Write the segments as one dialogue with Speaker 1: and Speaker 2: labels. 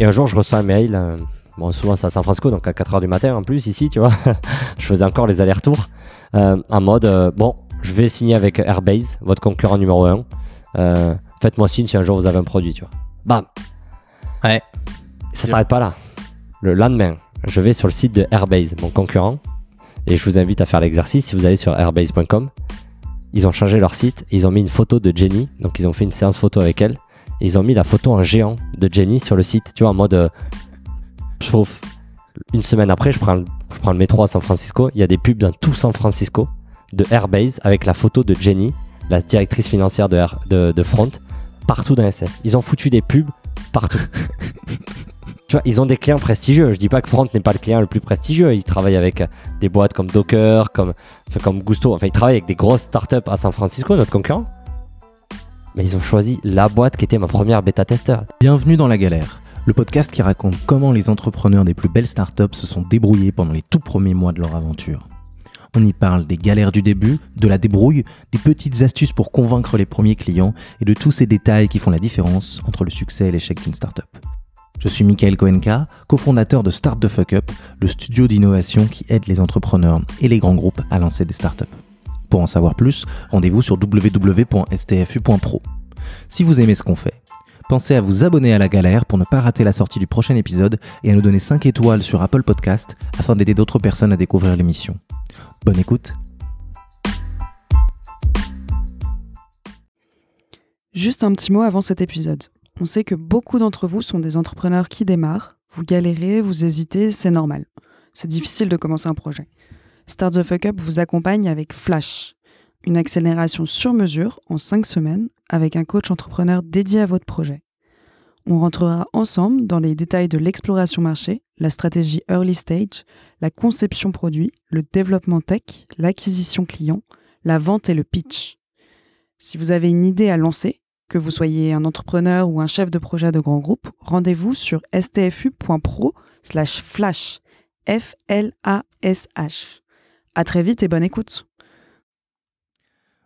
Speaker 1: Et un jour, je reçois un mail. euh, bon, souvent, c'est à San Francisco, donc à 4h du matin en plus, ici, tu vois. je faisais encore les allers-retours. euh, en mode, euh, bon, je vais signer avec Airbase, votre concurrent numéro 1. Faites-moi signe si un jour vous avez un produit, tu vois. Bam
Speaker 2: Ouais.
Speaker 1: Ça s'arrête pas là. Le lendemain, je vais sur le site de Airbase, mon concurrent, et je vous invite à faire l'exercice si vous allez sur airbase.com. Ils ont changé leur site, ils ont mis une photo de Jenny, donc ils ont fait une séance photo avec elle, et ils ont mis la photo en géant de Jenny sur le site, tu vois, en mode. euh, sauf une semaine après, je prends, le, je prends le métro à San Francisco, il y a des pubs dans tout San Francisco de Airbase avec la photo de Jenny, la directrice financière de, Air- de, de Front, partout dans SF. Ils ont foutu des pubs partout. tu vois, ils ont des clients prestigieux. Je dis pas que Front n'est pas le client le plus prestigieux. Ils travaillent avec euh, des boîtes comme Docker, comme, comme Gusto. Enfin, ils travaillent avec des grosses startups à San Francisco, notre concurrent. Mais ils ont choisi la boîte qui était ma première bêta-testeur.
Speaker 2: Bienvenue dans La Galère, le podcast qui raconte comment les entrepreneurs des plus belles startups se sont débrouillés pendant les tout premiers mois de leur aventure. On y parle des galères du début, de la débrouille, des petites astuces pour convaincre les premiers clients et de tous ces détails qui font la différence entre le succès et l'échec d'une startup. Je suis Michael Koenka, cofondateur de Start the Fuck Up, le studio d'innovation qui aide les entrepreneurs et les grands groupes à lancer des startups. Pour en savoir plus, rendez-vous sur www.stfu.pro. Si vous aimez ce qu'on fait, pensez à vous abonner à la galère pour ne pas rater la sortie du prochain épisode et à nous donner 5 étoiles sur Apple Podcast afin d'aider d'autres personnes à découvrir l'émission. Bonne écoute
Speaker 3: Juste un petit mot avant cet épisode. On sait que beaucoup d'entre vous sont des entrepreneurs qui démarrent. Vous galérez, vous hésitez, c'est normal. C'est difficile de commencer un projet. Start the Fuck Up vous accompagne avec Flash, une accélération sur mesure en 5 semaines avec un coach entrepreneur dédié à votre projet. On rentrera ensemble dans les détails de l'exploration marché, la stratégie early stage, la conception produit, le développement tech, l'acquisition client, la vente et le pitch. Si vous avez une idée à lancer, que vous soyez un entrepreneur ou un chef de projet de grand groupe, rendez-vous sur stfu.pro slash flash. F-L-A-S-H. À très vite et bonne écoute.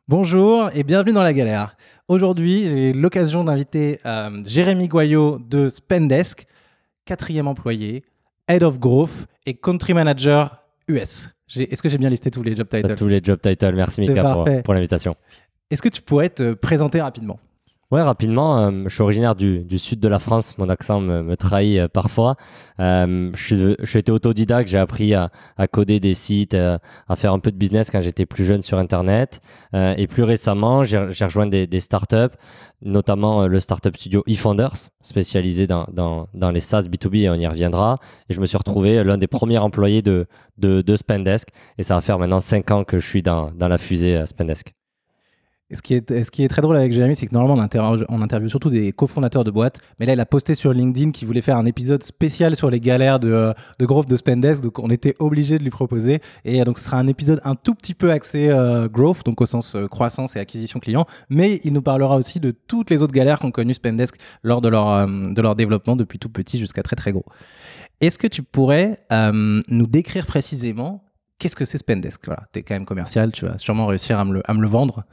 Speaker 2: Bonjour et bienvenue dans la galère. Aujourd'hui, j'ai l'occasion d'inviter euh, Jérémy Goyot de Spendesk, quatrième employé, Head of Growth et Country Manager US. Est-ce que j'ai bien listé tous les job titles?
Speaker 1: Tous les job titles. Merci Mika pour l'invitation.
Speaker 2: Est-ce que tu pourrais te présenter rapidement?
Speaker 1: Ouais, rapidement, euh, je suis originaire du, sud de la France. Mon accent me, trahit euh, parfois. Euh, je, suis, été autodidacte. J'ai appris à, coder des sites, euh, à faire un peu de business quand j'étais plus jeune sur Internet. Et plus récemment, j'ai rejoint des, startups, notamment le startup studio eFounders, spécialisé dans, les SaaS B2B et on y reviendra. Et je me suis retrouvé l'un des premiers employés de, de, de Spendesk. Et ça va faire maintenant 5 ans que je suis dans, dans la fusée Spendesk.
Speaker 2: Ce qui, est, très drôle avec Jérémy, c'est que normalement, on, interviewe, surtout des cofondateurs de boîtes. Mais là, il a posté sur LinkedIn qu'il voulait faire un épisode spécial sur les galères de, euh, de growth de Spendesk. Donc, on était obligé de lui proposer. Et euh, donc, ce sera un épisode un tout petit peu axé euh, growth, donc au sens croissance et acquisition client. Mais il nous parlera aussi de toutes les autres galères qu'ont connues Spendesk lors de leur, développement, depuis tout petit jusqu'à très, très gros. Est-ce que tu pourrais nous décrire précisément qu'est-ce que c'est Spendesk Voilà, tu es quand même commercial, tu vas sûrement réussir à me le vendre.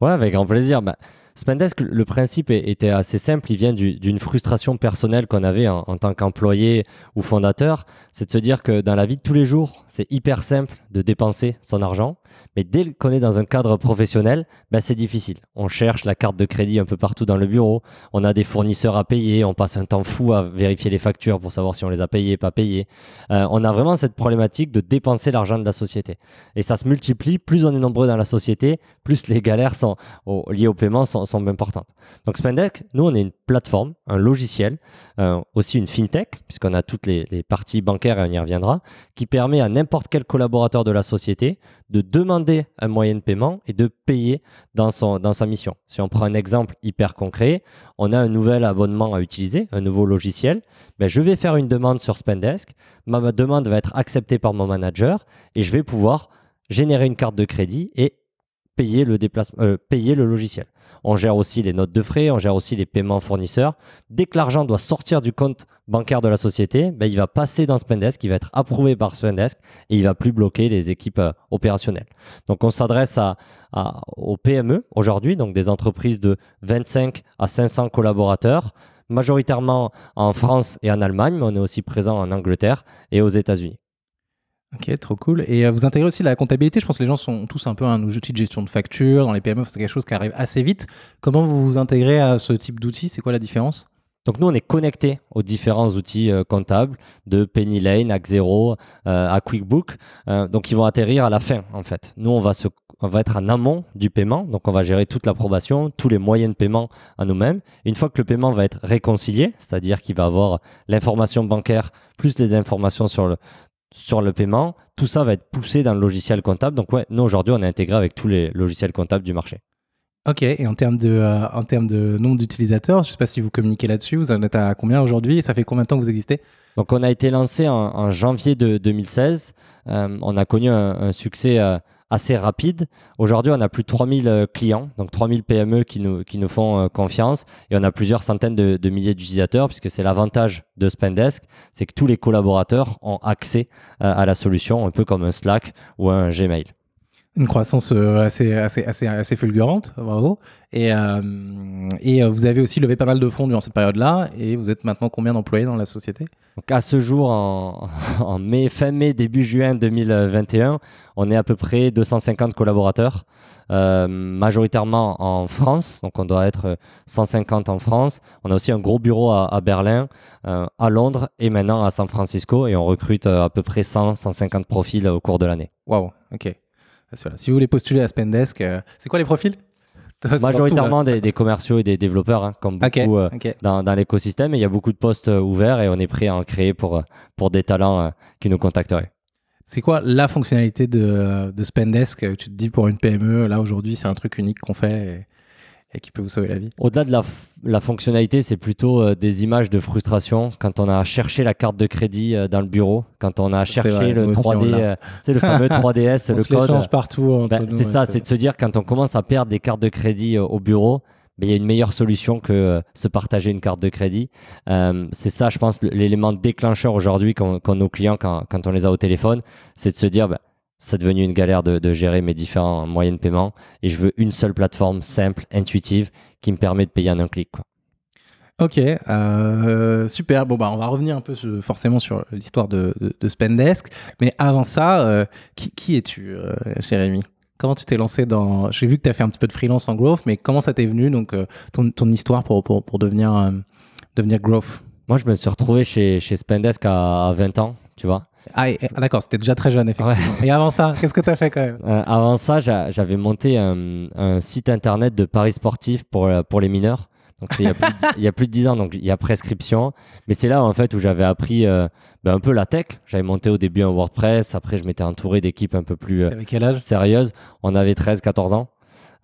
Speaker 1: Ouais, avec grand plaisir. Bah, Spendesk, le principe était assez simple. Il vient du- d'une frustration personnelle qu'on avait en, tant qu'employé ou fondateur. C'est de se dire que dans la vie de tous les jours, c'est hyper simple de dépenser son argent. Mais dès qu'on est dans un cadre professionnel, bah, c'est difficile. On cherche la carte de crédit un peu partout dans le bureau. On a des fournisseurs à payer. On passe un temps fou à vérifier les factures pour savoir si on les a payées, pas payées. Euh, on a vraiment cette problématique de dépenser l'argent de la société. Et ça se multiplie. Plus on est nombreux dans la société, plus les galères liées au paiement sont, sont importantes. Donc Spendesk, nous, on est une plateforme, un logiciel, euh, aussi une fintech, puisqu'on a toutes les, parties bancaires et on y reviendra, qui permet à n'importe quel collaborateur de la société de demander un moyen de paiement et de payer dans, son, dans sa mission. Si on prend un exemple hyper concret, on a un nouvel abonnement à utiliser, un nouveau logiciel, ben, je vais faire une demande sur Spendesk, ma demande va être acceptée par mon manager et je vais pouvoir générer une carte de crédit et payer le, déplacement, euh, payer le logiciel. On gère aussi les notes de frais, on gère aussi les paiements fournisseurs. Dès que l'argent doit sortir du compte bancaire de la société, ben, il va passer dans Spendesk, il va être approuvé par Spendesk et il va plus bloquer les équipes euh, opérationnelles. Donc on s'adresse aux PME aujourd'hui, donc des entreprises de 25 à 500 collaborateurs, majoritairement en France et en Allemagne, mais on est aussi présent en Angleterre et aux États-Unis.
Speaker 2: Ok, trop cool. Et euh, vous intégrez aussi la comptabilité. Je pense que les gens sont tous un peu un outil de gestion de facture. Dans les PME, c'est quelque chose qui arrive assez vite. Comment vous vous intégrez à ce type d'outil C'est quoi la différence?
Speaker 1: Donc nous, on est connecté aux différents outils euh, comptables de Penny Lane, Axero, euh, à QuickBook. Euh, donc ils vont atterrir à la fin en fait. Nous, on va, se, on va être en amont du paiement. Donc on va gérer toute l'approbation, tous les moyens de paiement à nous-mêmes. Une fois que le paiement va être réconcilié, c'est-à-dire qu'il va avoir l'information bancaire plus les informations sur le, sur le paiement, tout ça va être poussé dans le logiciel comptable. Donc ouais, nous aujourd'hui, on est intégré avec tous les logiciels comptables du marché.
Speaker 2: Ok, et en termes de, euh, en termes de nombre d'utilisateurs, je ne sais pas si vous communiquez là-dessus, vous en êtes à combien aujourd'hui et ça fait combien de temps que vous existez?
Speaker 1: Donc on a été lancé en, janvier de 2016, euh, on a connu un, succès euh, assez rapide. Aujourd'hui on a plus de 3000 clients, donc 3000 PME qui nous, qui nous font confiance et on a plusieurs centaines de, de milliers d'utilisateurs puisque c'est l'avantage de Spendesk, c'est que tous les collaborateurs ont accès à la solution, un peu comme un Slack ou un Gmail.
Speaker 2: Une croissance euh, assez, assez, assez, assez fulgurante, bravo. Et, euh, et euh, vous avez aussi levé pas mal de fonds durant cette période-là. Et vous êtes maintenant combien d'employés dans la société?
Speaker 1: Donc à ce jour, en, en, mai, fin mai, début juin 2021, on est à peu près 250 collaborateurs, majoritairement en France. Donc on doit être 150 en France. On a aussi un gros bureau à, à Berlin, à Londres et maintenant à San Francisco. Et on recrute à peu près 100, 150 profils au cours de l'année.
Speaker 2: Waouh, ok. Si vous voulez postuler à Spendesk, euh, c'est quoi les profils
Speaker 1: Majoritairement des, commerciaux et des développeurs, hein, comme beaucoup euh, Dans, l'écosystème. il y a beaucoup de postes euh, ouverts et on est prêt à en créer pour, pour des talents qui nous contacteraient.
Speaker 2: C'est quoi la fonctionnalité de, de Spendesk? Tu te dis pour une PME, là aujourd'hui, c'est un truc unique qu'on fait et qui peut vous sauver la vie.
Speaker 1: Au-delà de la, fonctionnalité, c'est plutôt euh, des images de frustration quand on a cherché la carte de crédit euh, dans le bureau, quand on a cherché le 3D, c'est euh, le fameux 3DS, le code.
Speaker 2: change partout.
Speaker 1: Ben, c'est ça, c'est de se dire quand on commence à perdre des cartes de crédit au bureau, ben, il y a une meilleure solution que se partager une carte de crédit. c'est ça, je pense, l'élément déclencheur aujourd'hui quand, nos clients, quand, quand, on les a au téléphone, c'est de se dire, ben, c'est devenu une galère de, gérer mes différents moyens de paiement et je veux une seule plateforme simple, intuitive, qui me permet de payer en un clic.
Speaker 2: Ok, euh, super. Bon, bah, on va revenir un peu forcément sur l'histoire de, Spendesk. Mais avant ça, euh, qui, es-tu, euh, Jérémy Comment tu t'es lancé dans. J'ai vu que tu as fait un petit peu de freelance en growth, mais comment ça t'est venu, donc, ton, histoire pour, pour, devenir, devenir growth?
Speaker 1: Moi, je me suis retrouvé chez, chez Spendesk à 20 ans, tu vois.
Speaker 2: Ah, ah, d'accord, c'était déjà très jeune, effectivement. Et avant ça, qu'est-ce que tu as fait quand même?
Speaker 1: Euh, Avant ça, j'avais monté un, site internet de paris sportifs pour, euh, pour les mineurs. Donc, il y, a plus de, il y a plus de 10 ans, donc il y a prescription. Mais c'est là, en fait, où j'avais appris euh, ben, un peu la tech. J'avais monté au début un WordPress. Après, je m'étais entouré d'équipes un peu plus sérieuses. On avait 13-14 ans.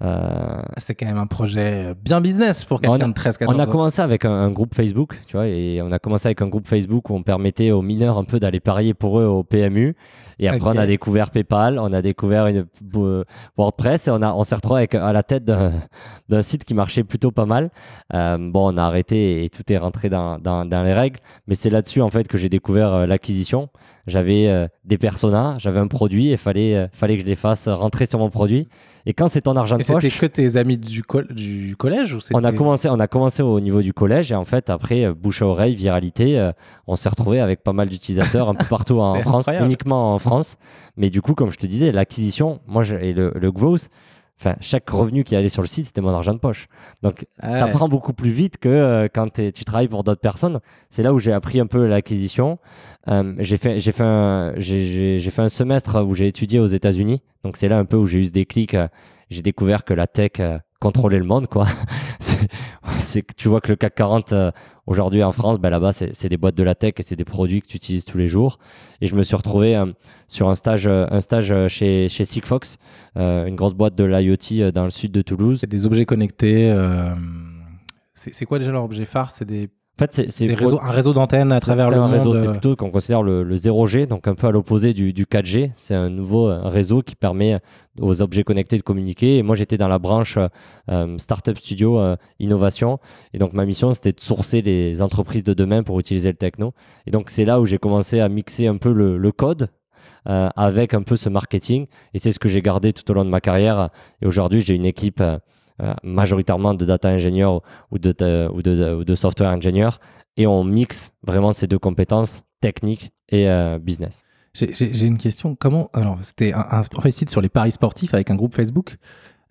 Speaker 2: Euh, c'est quand même un projet bien business pour quelqu'un de 13 14
Speaker 1: On a commencé avec un, groupe Facebook, tu vois, et on a commencé avec un groupe Facebook où on permettait aux mineurs un peu d'aller parier pour eux au PMU. Et après, on a découvert PayPal, on a découvert une, euh, WordPress et on, a, on s'est retrouvé avec, à la tête d'un site qui marchait plutôt pas mal. Euh, bon, on a arrêté et tout est rentré dans, dans, dans les règles, mais c'est là-dessus en fait que j'ai découvert l'acquisition. J'avais des personas, j'avais un produit et fallait, fallait que je les fasse rentrer sur mon produit. Et quand c'est ton argent de
Speaker 2: poche. C'était que tes amis du, du collège ou
Speaker 1: on a commencé, on a commencé au niveau du collège et en fait après euh, bouche à oreille, viralité, euh, on s'est retrouvé avec pas mal d'utilisateurs un peu partout en France, uniquement en France. Mais du coup, comme je te disais, l'acquisition, moi et le, le growth, Enfin, chaque revenu qui allait sur le site, c'était mon argent de poche. Donc, ah tu apprends beaucoup plus vite que euh, quand tu travailles pour d'autres personnes. C'est là où j'ai appris un peu l'acquisition. Euh, j'ai fait, un, j'ai, fait un semestre où j'ai étudié aux États-Unis. Donc, c'est là un peu où j'ai eu ce déclic. Euh, j'ai découvert que la tech contrôlait le monde, quoi. c'est tu vois que le CAC 40 aujourd'hui en France, ben là-bas, c'est des boîtes de la tech et c'est des produits que tu utilises tous les jours. Et je me suis retrouvé sur un stage, un stage chez, chez Sigfox, une grosse boîte de l'IoT dans le sud de Toulouse.
Speaker 2: C'est des objets connectés. c'est quoi déjà leur objet phare? C'est des
Speaker 1: en fait, c'est
Speaker 2: un réseau d'antennes à travers le monde.
Speaker 1: C'est plutôt qu'on considère le, 0G, donc un peu à l'opposé du, 4G. C'est un nouveau euh, réseau qui permet aux objets connectés de communiquer. Et moi, j'étais dans la branche euh, Startup Studio euh, Innovation. Et donc, ma mission, c'était de sourcer les entreprises de demain pour utiliser le techno. Et donc, c'est là où j'ai commencé à mixer un peu le, code avec un peu ce marketing. Et c'est ce que j'ai gardé tout au long de ma carrière. Et aujourd'hui, j'ai une équipe euh, majoritairement de data ingénieur ou de, de- ou de, ou de software ingénieur, et on mixe vraiment ces deux compétences, technique et euh, business.
Speaker 2: J'ai- une question. Comment alors c'était un, un site sur les paris sportifs avec un groupe Facebook.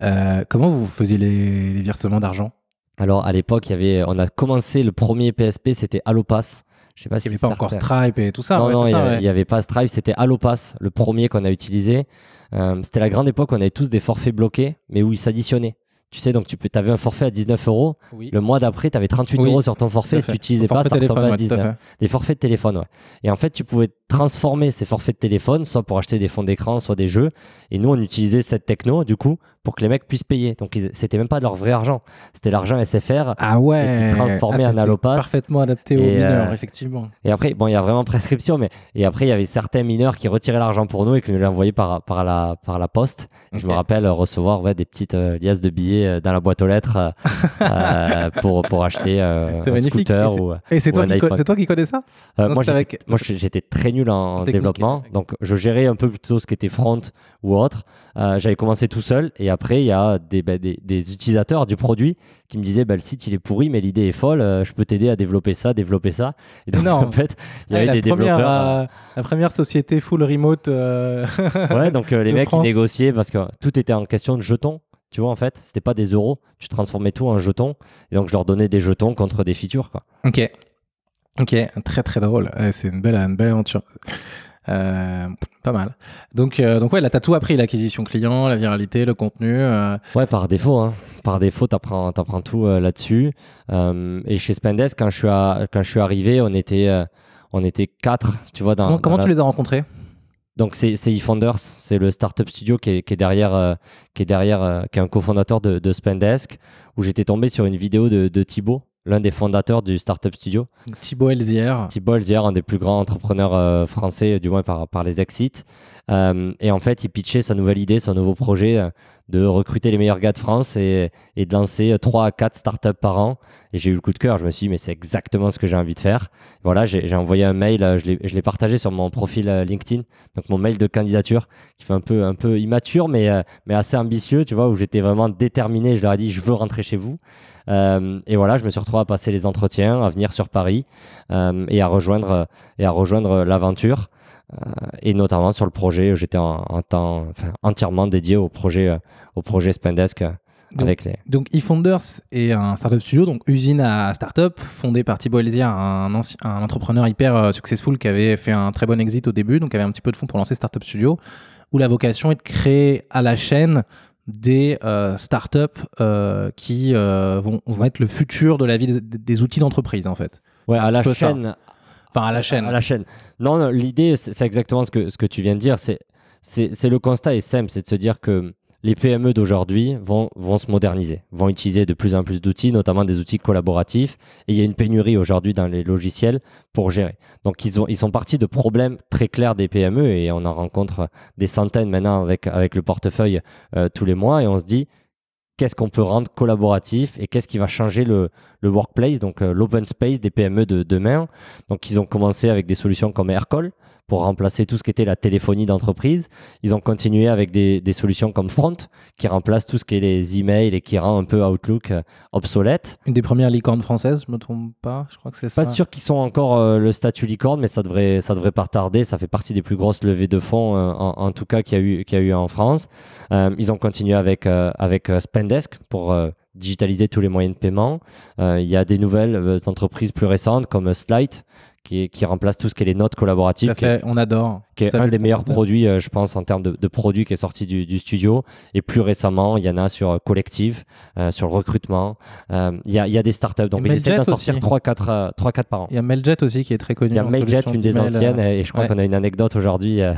Speaker 2: Euh, comment vous faisiez les, les versements d'argent?
Speaker 1: Alors à l'époque, il y avait, on a commencé le premier PSP, c'était Allopass. Je sais pas
Speaker 2: Il
Speaker 1: si
Speaker 2: n'y avait pas encore Stripe et tout ça.
Speaker 1: non,
Speaker 2: ouais,
Speaker 1: non, il n'y avait, il y avait pas Stripe, c'était Allopass, le premier qu'on a utilisé. Euh, c'était la grande époque où on avait tous des forfaits bloqués, mais où ils s'additionnaient. Tu sais, donc tu avais un forfait à 19 euros.
Speaker 2: Oui.
Speaker 1: Le mois d'après, tu avais 38
Speaker 2: Oui,
Speaker 1: euros sur ton forfait.
Speaker 2: à
Speaker 1: Si tu n'utilisais pas, ça retombait à
Speaker 2: ouais, tout à
Speaker 1: 19.
Speaker 2: fait.
Speaker 1: Les forfaits de téléphone, ouais. Et en fait, tu pouvais transformer ces forfaits de téléphone, soit pour acheter des fonds d'écran, soit des jeux. Et nous, on utilisait cette techno, du coup, pour que les mecs puissent payer. Donc, c'était même pas de leur vrai argent. C'était l'argent SFR.
Speaker 2: Ah ouais.
Speaker 1: Transformé
Speaker 2: Ah,
Speaker 1: en Allopass.
Speaker 2: Parfaitement adapté aux
Speaker 1: Et,
Speaker 2: mineurs,
Speaker 1: euh,
Speaker 2: effectivement.
Speaker 1: Et après, bon, il y a vraiment prescription, mais et après, il y avait certains mineurs qui retiraient l'argent pour nous et qui nous l'envoyaient par, par, la, par la poste. Je me rappelle recevoir ouais, des petites euh, liasses de billets euh, dans la boîte aux lettres pour, pour acheter un
Speaker 2: magnifique.
Speaker 1: scooter.
Speaker 2: Et c'est-
Speaker 1: Ou,
Speaker 2: Et c'est
Speaker 1: ou
Speaker 2: toi, toi qui connais ça? Non,
Speaker 1: moi, j'étais très nul en, développement, donc je gérais un peu plutôt ce qui était front ou autre. Euh, J'avais commencé tout seul et après, il y a des, bah, des, des utilisateurs du produit qui me disaient bah, le site il est pourri, mais l'idée est folle, euh, je peux t'aider à développer ça, développer ça. Et donc,
Speaker 2: Énorme.
Speaker 1: en fait, il y avait des
Speaker 2: première,
Speaker 1: développeurs. euh,
Speaker 2: la première société full remote.
Speaker 1: Ouais, donc les mecs
Speaker 2: France.
Speaker 1: ils négociaient parce que tout était en question de jetons. Tu vois, en fait, c'était pas des euros, tu transformais tout en jetons. Et donc, je leur donnais des jetons contre des features, quoi.
Speaker 2: Ok. Ok, très très drôle. Ouais, c'est une belle, une belle aventure. Euh, pas mal. Donc, euh, donc ouais, là, t'as tout appris l'acquisition client, la viralité, le contenu. euh,
Speaker 1: Ouais, par défaut, hein. Par défaut, t'apprends, tout là-dessus. Et chez Spendesk, quand je suis, à- quand je suis arrivé, on était, on était quatre, tu vois, dans.
Speaker 2: comment
Speaker 1: dans
Speaker 2: comment
Speaker 1: la-
Speaker 2: tu les as rencontrés?
Speaker 1: Donc, c'est, c'est eFounders, c'est le startup studio qui est, qui est derrière, qui est derrière, qui est un cofondateur de, de Spendesk, où j'étais tombé sur une vidéo de, de Thibaut, l'un des fondateurs du startup studio.
Speaker 2: Thibaut Elzière.
Speaker 1: Thibault Elzière, un des plus grands entrepreneurs euh, français, du moins par, par les exits. Euh, et en fait, il pitchait sa nouvelle idée, son nouveau projet euh, de recruter les meilleurs gars de France et, de lancer 3 à 4 startups par an. Et j'ai eu le coup de cœur. Je me suis dit, mais c'est exactement ce que j'ai envie de faire. Voilà, j'ai envoyé un mail, euh, je l'ai- partagé sur mon profil euh, LinkedIn, donc mon mail de candidature, qui fait un peu, immature, mais, euh, assez ambitieux, tu vois, où j'étais vraiment déterminé. Je leur ai dit, je veux rentrer chez vous. Euh, et voilà, je me suis retrouvé à passer les entretiens, à venir sur Paris euh, et à rejoindre l'aventure. Euh, et notamment sur le projet, j'étais en, en temps, enfin, entièrement dédié au projet, euh, au projet Spendesk euh,
Speaker 2: Donc-
Speaker 1: avec les.
Speaker 2: Donc, eFounders est un startup studio, donc usine à startup, fondé par Thibaut Elzière, un, ancien- un entrepreneur hyper successful qui avait fait un très bon exit au début, donc avait un petit peu de fonds pour lancer Startup Studio, où la vocation est de créer à la chaîne des euh, startups euh, qui euh, vont, vont être le futur de la vie des, des outils d'entreprise, en fait.
Speaker 1: Ouais,
Speaker 2: un
Speaker 1: à la
Speaker 2: ça. Enfin, à la chaîne.
Speaker 1: À la chaîne. Non, non, l'idée, c'est exactement ce que, ce que tu viens de dire. C'est, c'est, c'est le constat est simple, c'est de se dire que les PME d'aujourd'hui vont, vont se moderniser, vont utiliser de plus en plus d'outils, notamment des outils collaboratifs. Et il y a une pénurie aujourd'hui dans les logiciels pour gérer. Donc, ils, ont, ils sont partis de problèmes très clairs des PME et on en rencontre des centaines maintenant avec, avec le portefeuille euh, tous les mois et on se dit, qu'est-ce qu'on peut rendre collaboratif et qu'est-ce qui va changer le, workplace, donc euh, l'open space des PME de demain. Donc ils ont commencé avec des solutions comme Aircall pour remplacer tout ce qui était la téléphonie d'entreprise. Ils ont continué avec des, des solutions comme Front qui remplacent tout ce qui est les emails et qui rend un peu Outlook euh, obsolète.
Speaker 2: Une des premières licornes françaises, je me trompe pas, je crois que c'est ça.
Speaker 1: Pas sûr qu'ils sont encore euh, le statut licorne, mais ça devrait, ça devrait pas tarder. Ça fait partie des plus grosses levées de fonds, euh, en, en tout cas, qu'il y, a eu- y a eu en France. Euh, ils ont continué avec, avec Spendesk pour digitaliser tous les moyens de paiement. Il y a des nouvelles entreprises plus récentes comme Slide qui, remplace tout ce qui est les notes collaboratives, qui est-
Speaker 2: on adore.
Speaker 1: qui est
Speaker 2: Ça
Speaker 1: un des
Speaker 2: le
Speaker 1: meilleurs produits, euh, je pense, en termes de, de produits qui est sorti du, du studio. Et plus récemment, il y en a sur euh, Collective, euh, sur le recrutement. Euh, il, y a, il y a des startups. Donc, ils essaient d'en sortir
Speaker 2: aussi.
Speaker 1: 3-4 euh, 3-4 par an.
Speaker 2: Il y a Mailjet aussi qui est très connu.
Speaker 1: Il y a Mailjet, une des anciennes, et je crois
Speaker 2: ouais.
Speaker 1: qu'on a une anecdote aujourd'hui
Speaker 2: Ah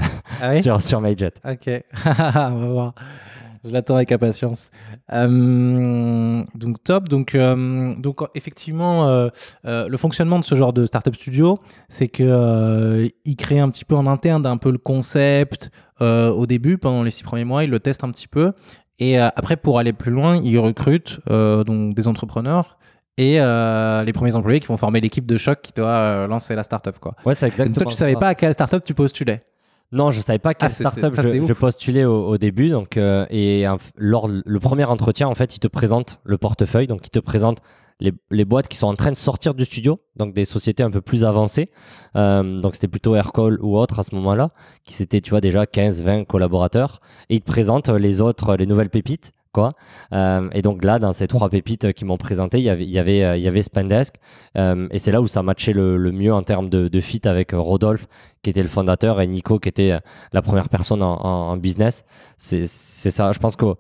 Speaker 2: oui
Speaker 1: sur, sur Mailjet.
Speaker 2: Ok, on va voir. Je l'attends avec impatience. Euh, donc top. Donc, euh, donc effectivement, euh, le fonctionnement de ce genre de startup studio, c'est que il crée un petit peu en interne un peu le concept au début, pendant les six premiers mois, il le teste un petit peu, et après pour aller plus loin, il recrute donc des entrepreneurs et euh, les premiers employés qui vont former l'équipe de choc qui doit euh, lancer la startup quoi.
Speaker 1: Ouais, c'est
Speaker 2: Donc
Speaker 1: exactement.
Speaker 2: toi, tu savais
Speaker 1: ça.
Speaker 2: pas à quelle startup tu postulais.
Speaker 1: Non, je savais pas quelle
Speaker 2: Ah,
Speaker 1: startup
Speaker 2: ça,
Speaker 1: je, postulais au, au début. Donc, euh, et lors le premier entretien, en fait, il te présente le portefeuille. Donc, il te présente les, les boîtes qui sont en train de sortir du studio, donc des sociétés un peu plus avancées. Euh, donc, c'était plutôt Aircall ou autre à ce moment-là, qui c'était, tu vois, déjà 15, 20 collaborateurs. Et il te présente les autres, les nouvelles pépites. Quoi. Euh, et donc là, dans ces trois pépites qui m'ont présenté, il y avait, il y avait, euh, il y avait Spendesk. Euh, et c'est là où ça matchait le, mieux en termes de, fit avec Rodolphe, qui était le fondateur, et Nico, qui était la première personne en, business. C'est c'est ça. Je pense que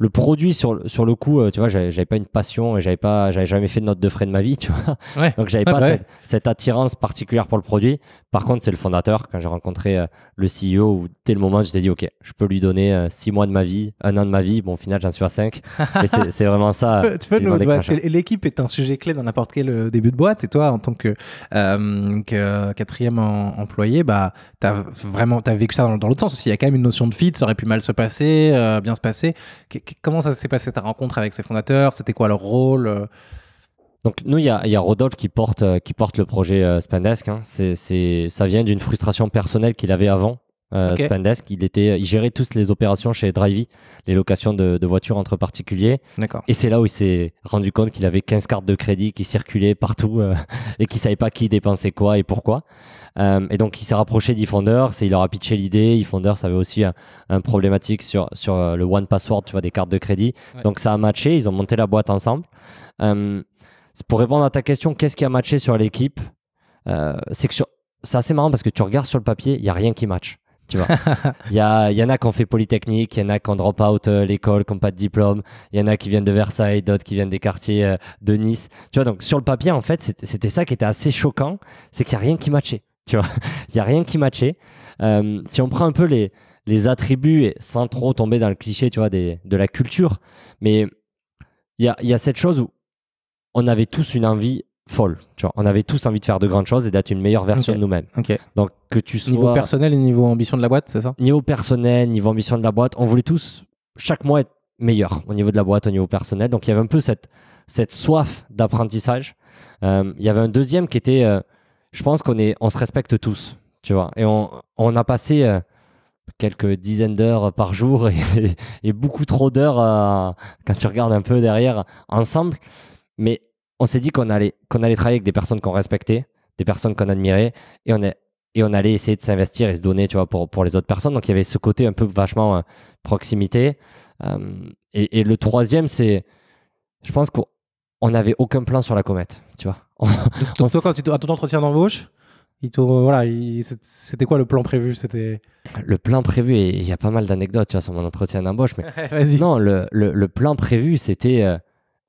Speaker 1: le produit, sur, le- sur le coup, euh, tu vois, j'avais pas une passion et j'avais pas, j'avais jamais fait de note de frais de ma vie, tu vois.
Speaker 2: Ouais.
Speaker 1: Donc j'avais
Speaker 2: Ouais,
Speaker 1: pas
Speaker 2: ouais.
Speaker 1: cette, cette attirance particulière pour le produit. Par contre, c'est le fondateur. Quand j'ai rencontré euh, le CEO, où dès le moment, je t'ai dit, OK, je peux lui donner euh, six mois de ma vie, un an de ma vie. Bon, au final, j'en suis à cinq. C'est- vraiment ça. euh,
Speaker 2: tu peux nous l'équipe est un sujet clé dans n'importe quel début de boîte et toi en tant que, que quatrième en- employé bah t'as vraiment t'as vécu ça dans, dans l'autre sens aussi il y a quand même une notion de fit ça aurait pu mal se passer bien se passer qu- comment ça s'est passé ta rencontre avec ces fondateurs? C'était quoi leur rôle euh?
Speaker 1: Donc nous, il y a, Rodolphe qui porte, euh, qui porte le projet euh, Spendesk. hein. C'est, ça vient d'une frustration personnelle qu'il avait avant euh. Spendesk. Il, était, il gérait toutes les opérations chez Drivey, les locations de, de voitures entre particuliers. Et c'est là où il s'est rendu compte qu'il avait 15 cartes de crédit qui circulaient partout euh, et qu'il savait pas qui dépensait quoi et pourquoi. Euh, et donc il s'est rapproché d'eFounders et il leur a pitché l'idée. eFounders avait aussi un, un problématique sur, sur euh, le One Password, tu vois, des cartes de crédit.
Speaker 2: Ouais.
Speaker 1: Donc ça a matché, ils ont monté la boîte ensemble. Pour répondre à ta question, qu'est-ce qui a matché sur l'équipe? C'est que sur- c'est assez marrant parce que tu regardes sur le papier, il y a rien qui match. Tu vois, il y, y en a qui ont fait Polytechnique, il y en a qui ont drop out euh, l'école, qui n'ont pas de diplôme, il y en a qui viennent de Versailles, d'autres qui viennent des quartiers euh, de Nice. Tu vois, donc sur le papier, en fait, c'était ça qui était assez choquant, c'est qu'il n'y a rien qui matchait. Tu vois, il n'y a rien qui matchait. Euh, si on prend un peu les, les attributs, sans trop tomber dans le cliché, tu vois, de la culture, mais il y a, y a cette chose où on avait tous une envie folle. Tu vois, on avait tous envie de faire de grandes choses et d'être une meilleure version de nous-mêmes. Donc que tu sois
Speaker 2: niveau personnel et niveau ambition de la boîte c'est ça?
Speaker 1: Niveau personnel, niveau ambition de la boîte, on voulait tous chaque mois être meilleur au niveau de la boîte, au niveau personnel. Donc il y avait un peu cette, cette soif d'apprentissage. Euh, il y avait un deuxième qui était, euh, je pense qu'on est, on se respecte tous, tu vois. Et on, on a passé euh, quelques dizaines d'heures par jour et, et beaucoup trop d'heures quand tu regardes un peu derrière ensemble. Mais on s'est dit qu'on allait, qu'on allait travailler avec des personnes qu'on respectait, des personnes qu'on admirait, et on, est, et on allait essayer de s'investir et se donner, tu vois, pour, pour les autres personnes. Donc il y avait ce côté un peu vachement euh, proximité. Euh, et, et le troisième, c'est, je pense qu'on n'avait aucun plan sur la comète, tu vois.
Speaker 2: donc toi quand tu à ton entretien d'embauche il te- voilà il- c'était quoi le plan prévu? C'était
Speaker 1: le plan prévu, et il y a pas mal d'anecdotes, tu vois, sur mon entretien d'embauche, mais Non, le, le- le plan prévu, c'était. euh,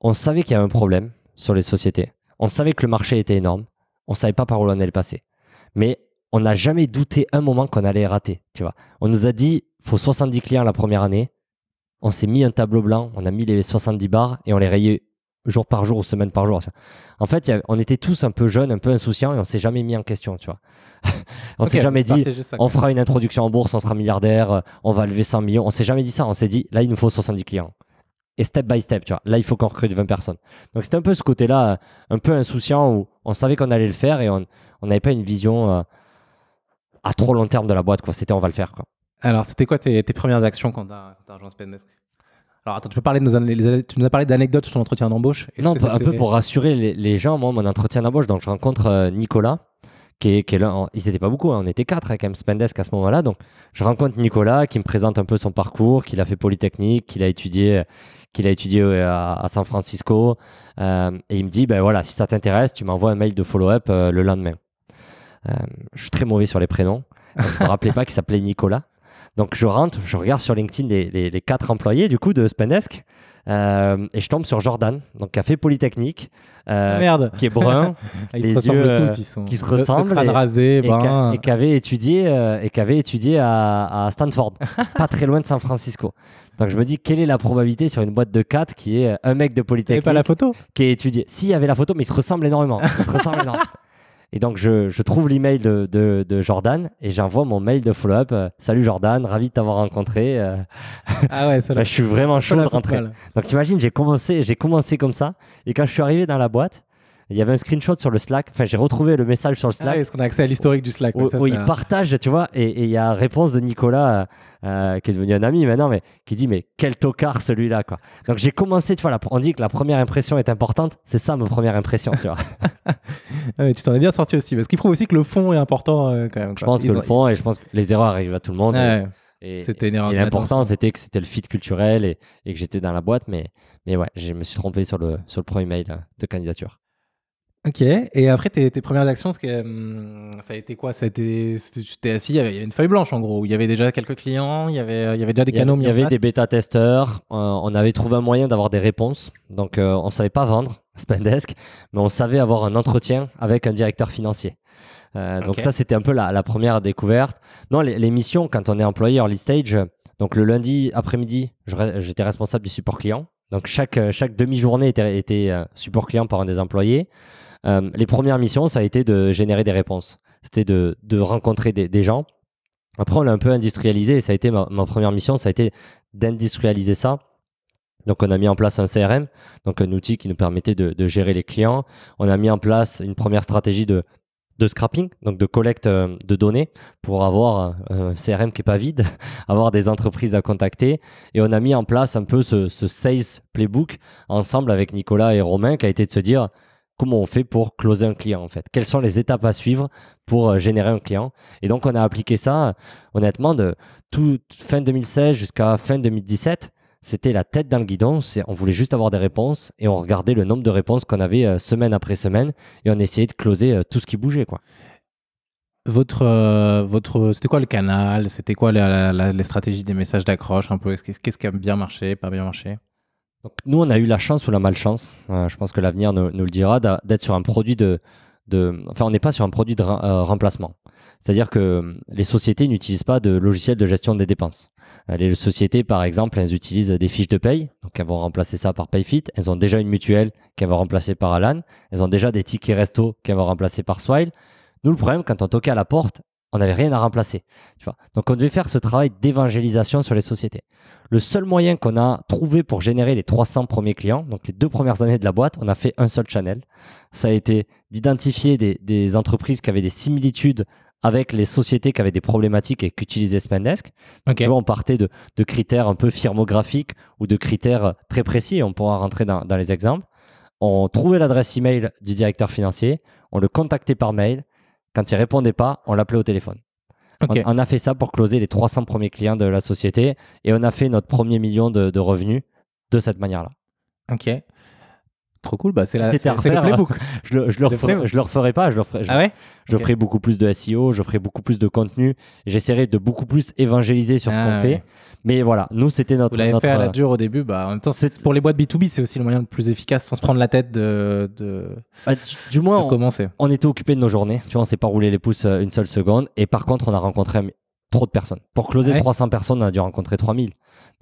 Speaker 1: on savait qu'il y avait un problème sur les sociétés. On savait que le marché était énorme. On savait pas par où on allait passer. Mais on n'a jamais douté un moment qu'on allait rater. Tu vois. On nous a dit faut 70 clients la première année. On s'est mis un tableau blanc. On a mis les 70 barres et on les rayait jour par jour ou semaine par jour. tu vois. En fait, y on était tous un peu jeunes, un peu insouciants et on s'est jamais mis en question. Tu vois. on
Speaker 2: Ok,
Speaker 1: s'est jamais dit on fera une introduction en bourse, on sera milliardaire, on va lever 100 millions. On s'est jamais dit ça. On s'est dit, là, il nous faut 70 clients. Et step by step, tu vois. Là, il faut qu'on recrute 20 personnes. Donc, c'était un peu ce côté-là, euh, un peu insouciant où on savait qu'on allait le faire et on on n'avait pas une vision euh, à trop long terme de la boîte. quoi. C'était, on va le faire. Quoi.
Speaker 2: Alors, c'était quoi tes, tes premières actions quand tu as, rejoint Spendesk Alors, attends, tu peux parler de nos, les- tu nous as parlé d'anecdotes sur ton entretien d'embauche
Speaker 1: Non, un peu pour rassurer les, les gens. Moi, mon entretien d'embauche, donc je rencontre euh, Nicolas, qui est, qui est là. Ils n'étaient pas beaucoup, hein, on était quatre avec M Spendesk à ce moment-là. Donc, je rencontre Nicolas qui me présente un peu son parcours, qu'il a fait Polytechnique, qu'il a étudié, qu'il a étudié euh, à, San Francisco. Euh, et il me dit, ben voilà, si ça t'intéresse, tu m'envoies un mail de follow-up euh, le lendemain. Je suis très mauvais sur les prénoms. Je me rappelais pas qu'il s'appelait Nicolas. Donc je rentre, je regarde sur LinkedIn les, les- les quatre employés du coup de Spendesk euh, et je tombe sur Jordan, donc fait Polytechnique, euh,
Speaker 2: Ah, Merde
Speaker 1: qui est brun
Speaker 2: Ils
Speaker 1: les
Speaker 2: se
Speaker 1: yeux,
Speaker 2: tous,
Speaker 1: euh,
Speaker 2: ils sont
Speaker 1: qui se
Speaker 2: le- le
Speaker 1: ressemblent
Speaker 2: crâne
Speaker 1: et-
Speaker 2: rasé,
Speaker 1: et, et qui avait étudié et qui avait étudié à, à Stanford, pas très loin de San Francisco. Donc je me dis quelle est la probabilité sur une boîte de 4 qui est un mec de Polytechnique
Speaker 2: pas la photo?
Speaker 1: qui est étudié? Si, il y avait la photo, mais ils se ressemblent énormément. Ils se ressemblent énormément. Et donc, je, je trouve l'email de, de, de Jordan et j'envoie mon mail de follow-up. euh, Salut Jordan, ravi de t'avoir rencontré. euh,
Speaker 2: Ah ouais, ça
Speaker 1: bah, je suis vraiment chaud de rentrer. Donc, t'imagines, j'ai commencé, j'ai commencé comme ça. Et quand je suis arrivé dans la boîte, il y avait un screenshot sur le Slack. Enfin, j'ai retrouvé le message sur le
Speaker 2: Ah,
Speaker 1: Slack.
Speaker 2: est-ce qu'on a accès à l'historique du Slack
Speaker 1: où,
Speaker 2: ouais, ça,
Speaker 1: où il
Speaker 2: un-
Speaker 1: partage, tu vois, et il y a réponse de Nicolas, euh, euh, qui est devenu un ami maintenant, mais qui dit mais quel tocard celui-là, quoi. Donc j'ai commencé, tu vois, la- on dit que la première impression est importante, c'est ça ma première impression, tu vois.
Speaker 2: Ah, mais tu t'en es bien sorti aussi. Parce qu'il prouve aussi que le fond est important euh, quand même.
Speaker 1: Je pense que le fond, et je pense que les erreurs arrivent à tout le monde. et- et,
Speaker 2: C'était une erreur
Speaker 1: et l'important, c'était que c'était le fit culturel et, et que j'étais dans la boîte, mais, mais ouais, je me suis trompé sur le, sur le premier mail de candidature.
Speaker 2: Ok. Et après, tes, tes premières actions, que, hum, ça a été quoi? Ça a été, c'était- Tu t'es assis, il y avait y une feuille blanche en gros. où Il y avait déjà quelques clients, il y avait, il y avait déjà des
Speaker 1: Il y avait,
Speaker 2: canaux
Speaker 1: il y
Speaker 2: en
Speaker 1: avait des bêta-testeurs, euh, on avait trouvé un moyen d'avoir des réponses. Donc, euh, on savait pas vendre Spendesk, mais on savait avoir un entretien avec un directeur financier. Euh, Donc ça, c'était un peu la, la première découverte. Non, les, les missions, quand on est employé early stage, euh, donc le lundi après-midi, j'étais responsable du support client. Donc chaque, euh, chaque demi-journée était, était euh, support client par un des employés. Euh, les premières missions, ça a été de générer des réponses. C'était de, rencontrer des, gens. Après, on l'a un peu industrialisé et ça a été ma, première mission, ça a été d'industrialiser ça. Donc, on a mis en place un CRM, donc un outil qui nous permettait de, gérer les clients. On a mis en place une première stratégie de, de scrapping, donc de collecte euh, de données pour avoir un CRM qui n'est pas vide, avoir des entreprises à contacter. Et on a mis en place un peu ce, ce sales playbook ensemble avec Nicolas et Romain qui a été de se dire comment on fait pour closer un client en fait. Quelles sont les étapes à suivre pour euh, générer un client? Et donc on a appliqué ça euh, honnêtement de tout fin 2016 jusqu'à fin 2017. C'était la tête dans le guidon, on voulait juste avoir des réponses et on regardait le nombre de réponses qu'on avait euh, semaine après semaine et on essayait de closer tout ce qui bougeait quoi.
Speaker 2: Votre, votre, c'était quoi le canal? C'était quoi la, les stratégies des messages d'accroche un peu? Qu'est-ce qui a bien marché, pas bien marché?
Speaker 1: Nous, on a eu la chance ou la malchance, euh, je pense que l'avenir nous, le dira, d'être sur un produit de. de enfin, on n'est pas sur un produit de euh, remplacement. C'est-à-dire que euh, les sociétés n'utilisent pas de logiciel de gestion des dépenses. Les sociétés, par exemple, elles utilisent des fiches de paye, donc elles vont remplacer ça par PayFit. Elles ont déjà une mutuelle qu'elles vont remplacer par Alan. Elles ont déjà des tickets resto qu'elles vont remplacer par Swile. Nous, le problème, quand on toquait à la porte, on n'avait rien à remplacer. Tu vois Donc, on devait faire ce travail d'évangélisation sur les sociétés. Le seul moyen qu'on a trouvé pour générer les 300 premiers clients, donc les deux premières années de la boîte, on a fait un seul channel. Ça a été d'identifier des, des entreprises qui avaient des similitudes avec les sociétés qui avaient des problématiques et qui utilisaient Spendesk.
Speaker 2: Ok.
Speaker 1: Tu vois, on partait de, de critères un peu firmographiques ou de critères très précis, et on pourra rentrer dans, dans les exemples. On trouvait l'adresse email du directeur financier, on le contactait par mail. Quand il répondait pas, on l'appelait au téléphone. On, on a fait ça pour closer les 300 premiers clients de la société et on a fait notre premier million de, de revenus de cette manière-là.
Speaker 2: Ok. Trop cool. Bah, c'est
Speaker 1: Si
Speaker 2: la, c'est le playbook.
Speaker 1: Je le, je referai,
Speaker 2: playbook.
Speaker 1: je le referai pas, je le referai, je,
Speaker 2: ah ouais?
Speaker 1: je
Speaker 2: Ok.
Speaker 1: ferai beaucoup plus de SEO, je ferai beaucoup plus de contenu, j'essaierai de beaucoup plus évangéliser sur ce
Speaker 2: Ah
Speaker 1: qu'on
Speaker 2: ouais.
Speaker 1: fait. Mais voilà, nous c'était notre.
Speaker 2: Vous l'avez
Speaker 1: notre-
Speaker 2: fait à la dure au début. Bah, en même temps, c'est pour les boîtes B2B, c'est aussi le moyen le plus efficace sans se prendre la tête de, de,
Speaker 1: Ah, du, du moins,
Speaker 2: de
Speaker 1: on,
Speaker 2: commencer.
Speaker 1: on était occupé de nos journées. Tu vois, on s'est pas roulé les pouces euh, une seule seconde. Et par contre, on a rencontré trop de personnes. Pour closer
Speaker 2: Ah ouais?
Speaker 1: 300 personnes, on a dû rencontrer 3000.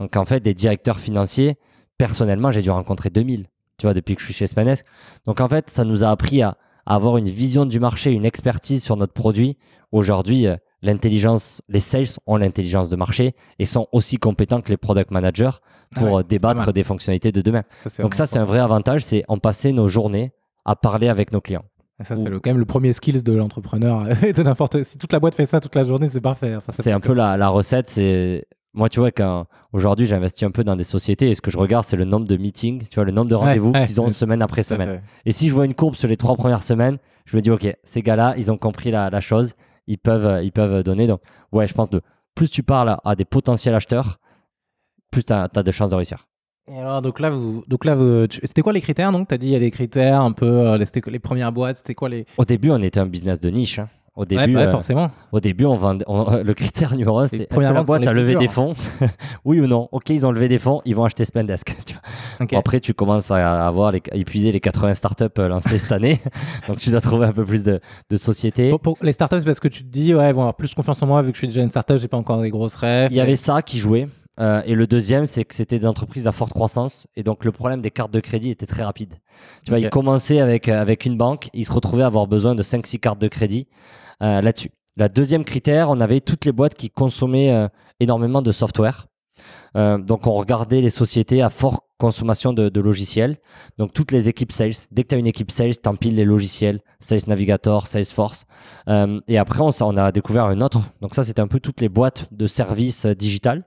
Speaker 1: Donc en fait, des directeurs financiers, personnellement, j'ai dû rencontrer 2000. Tu vois, depuis que je suis chez Spanesk. Donc en fait, ça nous a appris à, à avoir une vision du marché, une expertise sur notre produit. Aujourd'hui, euh, l'intelligence, les sales ont l'intelligence de marché et sont aussi compétents que les product managers
Speaker 2: Ah
Speaker 1: pour
Speaker 2: ouais,
Speaker 1: euh, débattre des fonctionnalités de demain.
Speaker 2: Ça,
Speaker 1: Donc ça, c'est un vrai avantage, c'est on passait nos journées à parler avec nos clients.
Speaker 2: Et Ça, c'est quand même le premier skills de l'entrepreneur. de n'importe. Si toute la boîte fait ça toute la journée, c'est parfait. Enfin,
Speaker 1: C'est un peu la, la recette. C'est moi, tu vois, aujourd'hui j'investis un peu dans des sociétés et ce que je regarde, c'est le nombre de meetings, tu vois, le nombre de rendez-vous
Speaker 2: ouais,
Speaker 1: qu'ils ont semaine après semaine. Et si je vois une courbe sur les trois premières semaines, je me dis, ok, ces gars-là, ils ont compris la, la chose, ils peuvent, ils peuvent donner. Donc, ouais, je pense que plus tu parles à, à des potentiels acheteurs, plus tu as, de chances de réussir.
Speaker 2: Et alors, donc là, vous, donc là, c'était quoi les critères Donc, tu as dit il y a des critères un peu. euh, C'était quoi les premières boîtes C'était quoi les.
Speaker 1: Au début, on était un business de niche. hein. Au début,
Speaker 2: ouais, ouais,
Speaker 1: euh. Au début, on on- euh, le critère numéro un, c'était est-ce que la boîte a levé des fonds Oui ou non? Ok, ils ont levé des fonds, ils vont acheter Spendesk. tu vois.
Speaker 2: Ok.
Speaker 1: Bon, après, tu commences à avoir les, à épuiser les 80 startups euh, lancées cette année. Donc, tu dois trouver un peu plus de, de sociétés.
Speaker 2: Pour, pour les startups, c'est parce que tu te dis, ouais, ils vont avoir plus confiance en moi vu que je suis déjà une startup, j'ai pas encore des grosses rêves.
Speaker 1: Il y avait ça qui jouait. Euh, et le deuxième, c'est que c'était des entreprises à forte croissance. Et donc, le problème des cartes de crédit était très rapide. Tu vois, ils commençaient avec, avec une banque, ils se retrouvaient à avoir besoin de 5-6 cartes de crédit euh, là-dessus. La deuxième critère, on avait toutes les boîtes qui consommaient euh, énormément de software. Euh, donc, on regardait les sociétés à forte consommation de, logiciels. Donc, toutes les équipes sales. Dès que tu as une équipe sales, tu empiles les logiciels, Sales Navigator, Salesforce. Euh, et après, on a découvert une autre. Donc, ça, c'était un peu toutes les boîtes de services euh, digital.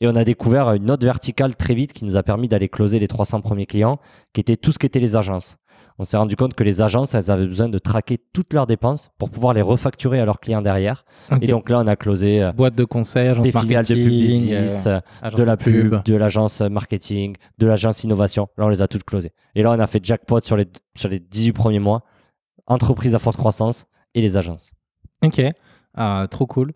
Speaker 1: Et on a découvert une autre verticale très vite qui nous a permis d'aller closer les 300 premiers clients, qui était tout ce qui était les agences. On s'est rendu compte que les agences, elles avaient besoin de traquer toutes leurs dépenses pour pouvoir les refacturer à leurs clients derrière. Et donc là, on a closé euh,
Speaker 2: boîte de conseil, agence
Speaker 1: des filiales de Publicis,
Speaker 2: euh,
Speaker 1: euh, de la pub, de l'agence marketing, de l'agence innovation. Là, on les a toutes closées. Et là, on a fait jackpot sur les, sur les 18 premiers mois, entreprises à forte croissance et les agences.
Speaker 2: Ok, Ah, trop cool.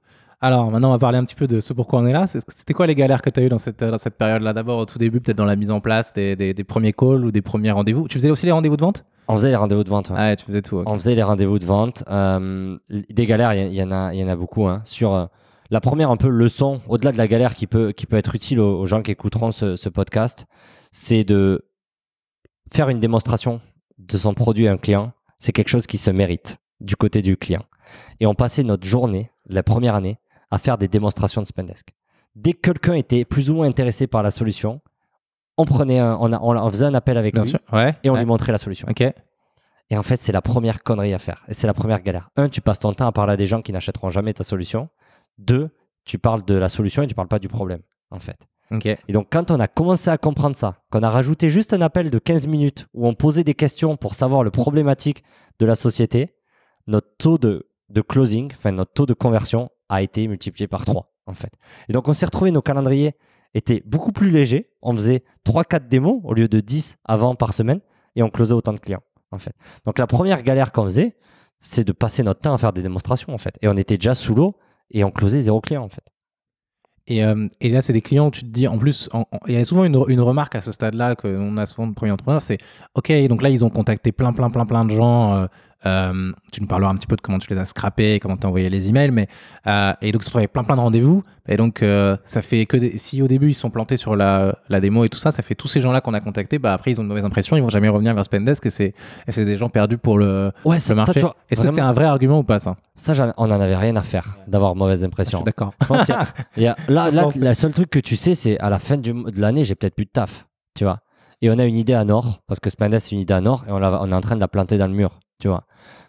Speaker 2: Alors maintenant, on va parler un petit peu de ce pourquoi on est là. C'était quoi les galères que tu as eues dans cette, dans cette période-là? D'abord, au tout début, peut-être dans la mise en place des, des- des premiers calls ou des premiers rendez-vous. Tu faisais aussi les rendez-vous de vente?
Speaker 1: On faisait les rendez-vous de vente. ouais.
Speaker 2: Ah tu faisais tout.
Speaker 1: On faisait les rendez-vous de vente. Euh, des galères, il y, y en a, il y en a beaucoup. hein. Sur euh, la première un peu leçon, au-delà de la galère qui peut, qui peut être utile aux, aux gens qui écouteront ce, ce podcast, c'est de faire une démonstration de son produit à un client. C'est quelque chose qui se mérite du côté du client. Et on passait notre journée, la première année, à faire des démonstrations de Spendesk. Dès que quelqu'un était plus ou moins intéressé par la solution, on prenait, un- on, a- on, on faisait un appel avec
Speaker 2: Bien
Speaker 1: lui
Speaker 2: sûr. Ouais.
Speaker 1: et on
Speaker 2: ouais.
Speaker 1: lui montrait la solution.
Speaker 2: Ok.
Speaker 1: Et en fait, c'est la première connerie à faire. Et c'est la première galère. Un, tu passes ton temps à parler à des gens qui n'achèteront jamais ta solution. Deux, tu parles de la solution et tu parles pas du problème, en fait.
Speaker 2: Ok.
Speaker 1: Et donc, quand on a commencé à comprendre ça, qu'on a rajouté juste un appel de 15 minutes où on posait des questions pour savoir le problématique de la société, notre taux de, de closing, enfin notre taux de conversion a été multiplié par 3, en fait. Et donc, on s'est retrouvé, nos calendriers étaient beaucoup plus légers. On faisait 3-4 démos au lieu de 10 avant par semaine et on closait autant de clients, en fait. Donc, la première galère qu'on faisait, c'est de passer notre temps à faire des démonstrations, en fait. Et on était déjà sous l'eau et on closait zéro client, en fait.
Speaker 2: Et, euh, et là, c'est des clients où tu te dis, en plus, il y a souvent une, une remarque à ce stade-là qu'on a souvent de premiers entrepreneurs, c'est OK, donc là, ils ont contacté plein, plein, plein, plein de gens. euh, euh, tu nous parleras un petit peu de comment tu les as scrappés, comment tu as envoyé les emails, mais euh, et donc, ça fait plein, plein de rendez-vous. Et donc, euh, ça fait que des- si au début, ils se sont plantés sur la, la démo et tout ça, ça fait tous ces gens-là qu'on a contactés, bah après, ils ont une mauvaise impression, ils vont jamais revenir vers Spendesk et c'est des gens perdus pour le,
Speaker 1: Ouais,
Speaker 2: le marché. Est-ce que c'est un vrai argument ou pas, ça?
Speaker 1: Ça, on en avait rien à faire d'avoir mauvaise impression.
Speaker 2: d'accord.
Speaker 1: Là, là,
Speaker 2: pense.
Speaker 1: la seule truc que tu sais, c'est à la fin du- de l'année, j'ai peut-être plus de taf, tu vois. Et on a une idée à Nord, parce que Spendesk, c'est une idée à Nord, et on est en train de la planter dans le mur, tu vois.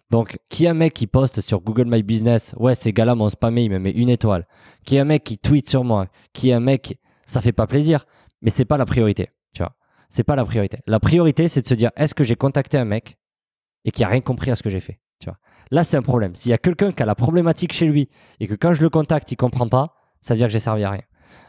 Speaker 1: Donc, qui est un mec qui poste sur Google My Business, ouais, ces gars-là m'ont spammé, il me met une étoile. Qui est un mec qui tweet sur moi, qui est un mec, ça fait pas plaisir, mais c'est pas la priorité, tu vois. C'est pas la priorité. La priorité, c'est de se dire, est-ce que j'ai contacté un mec et qui a rien compris à ce que j'ai fait, tu vois. Là, c'est un problème. S'il y a quelqu'un qui a la problématique chez lui et que quand je le contacte, il comprend pas, ça veut dire que j'ai servi à rien.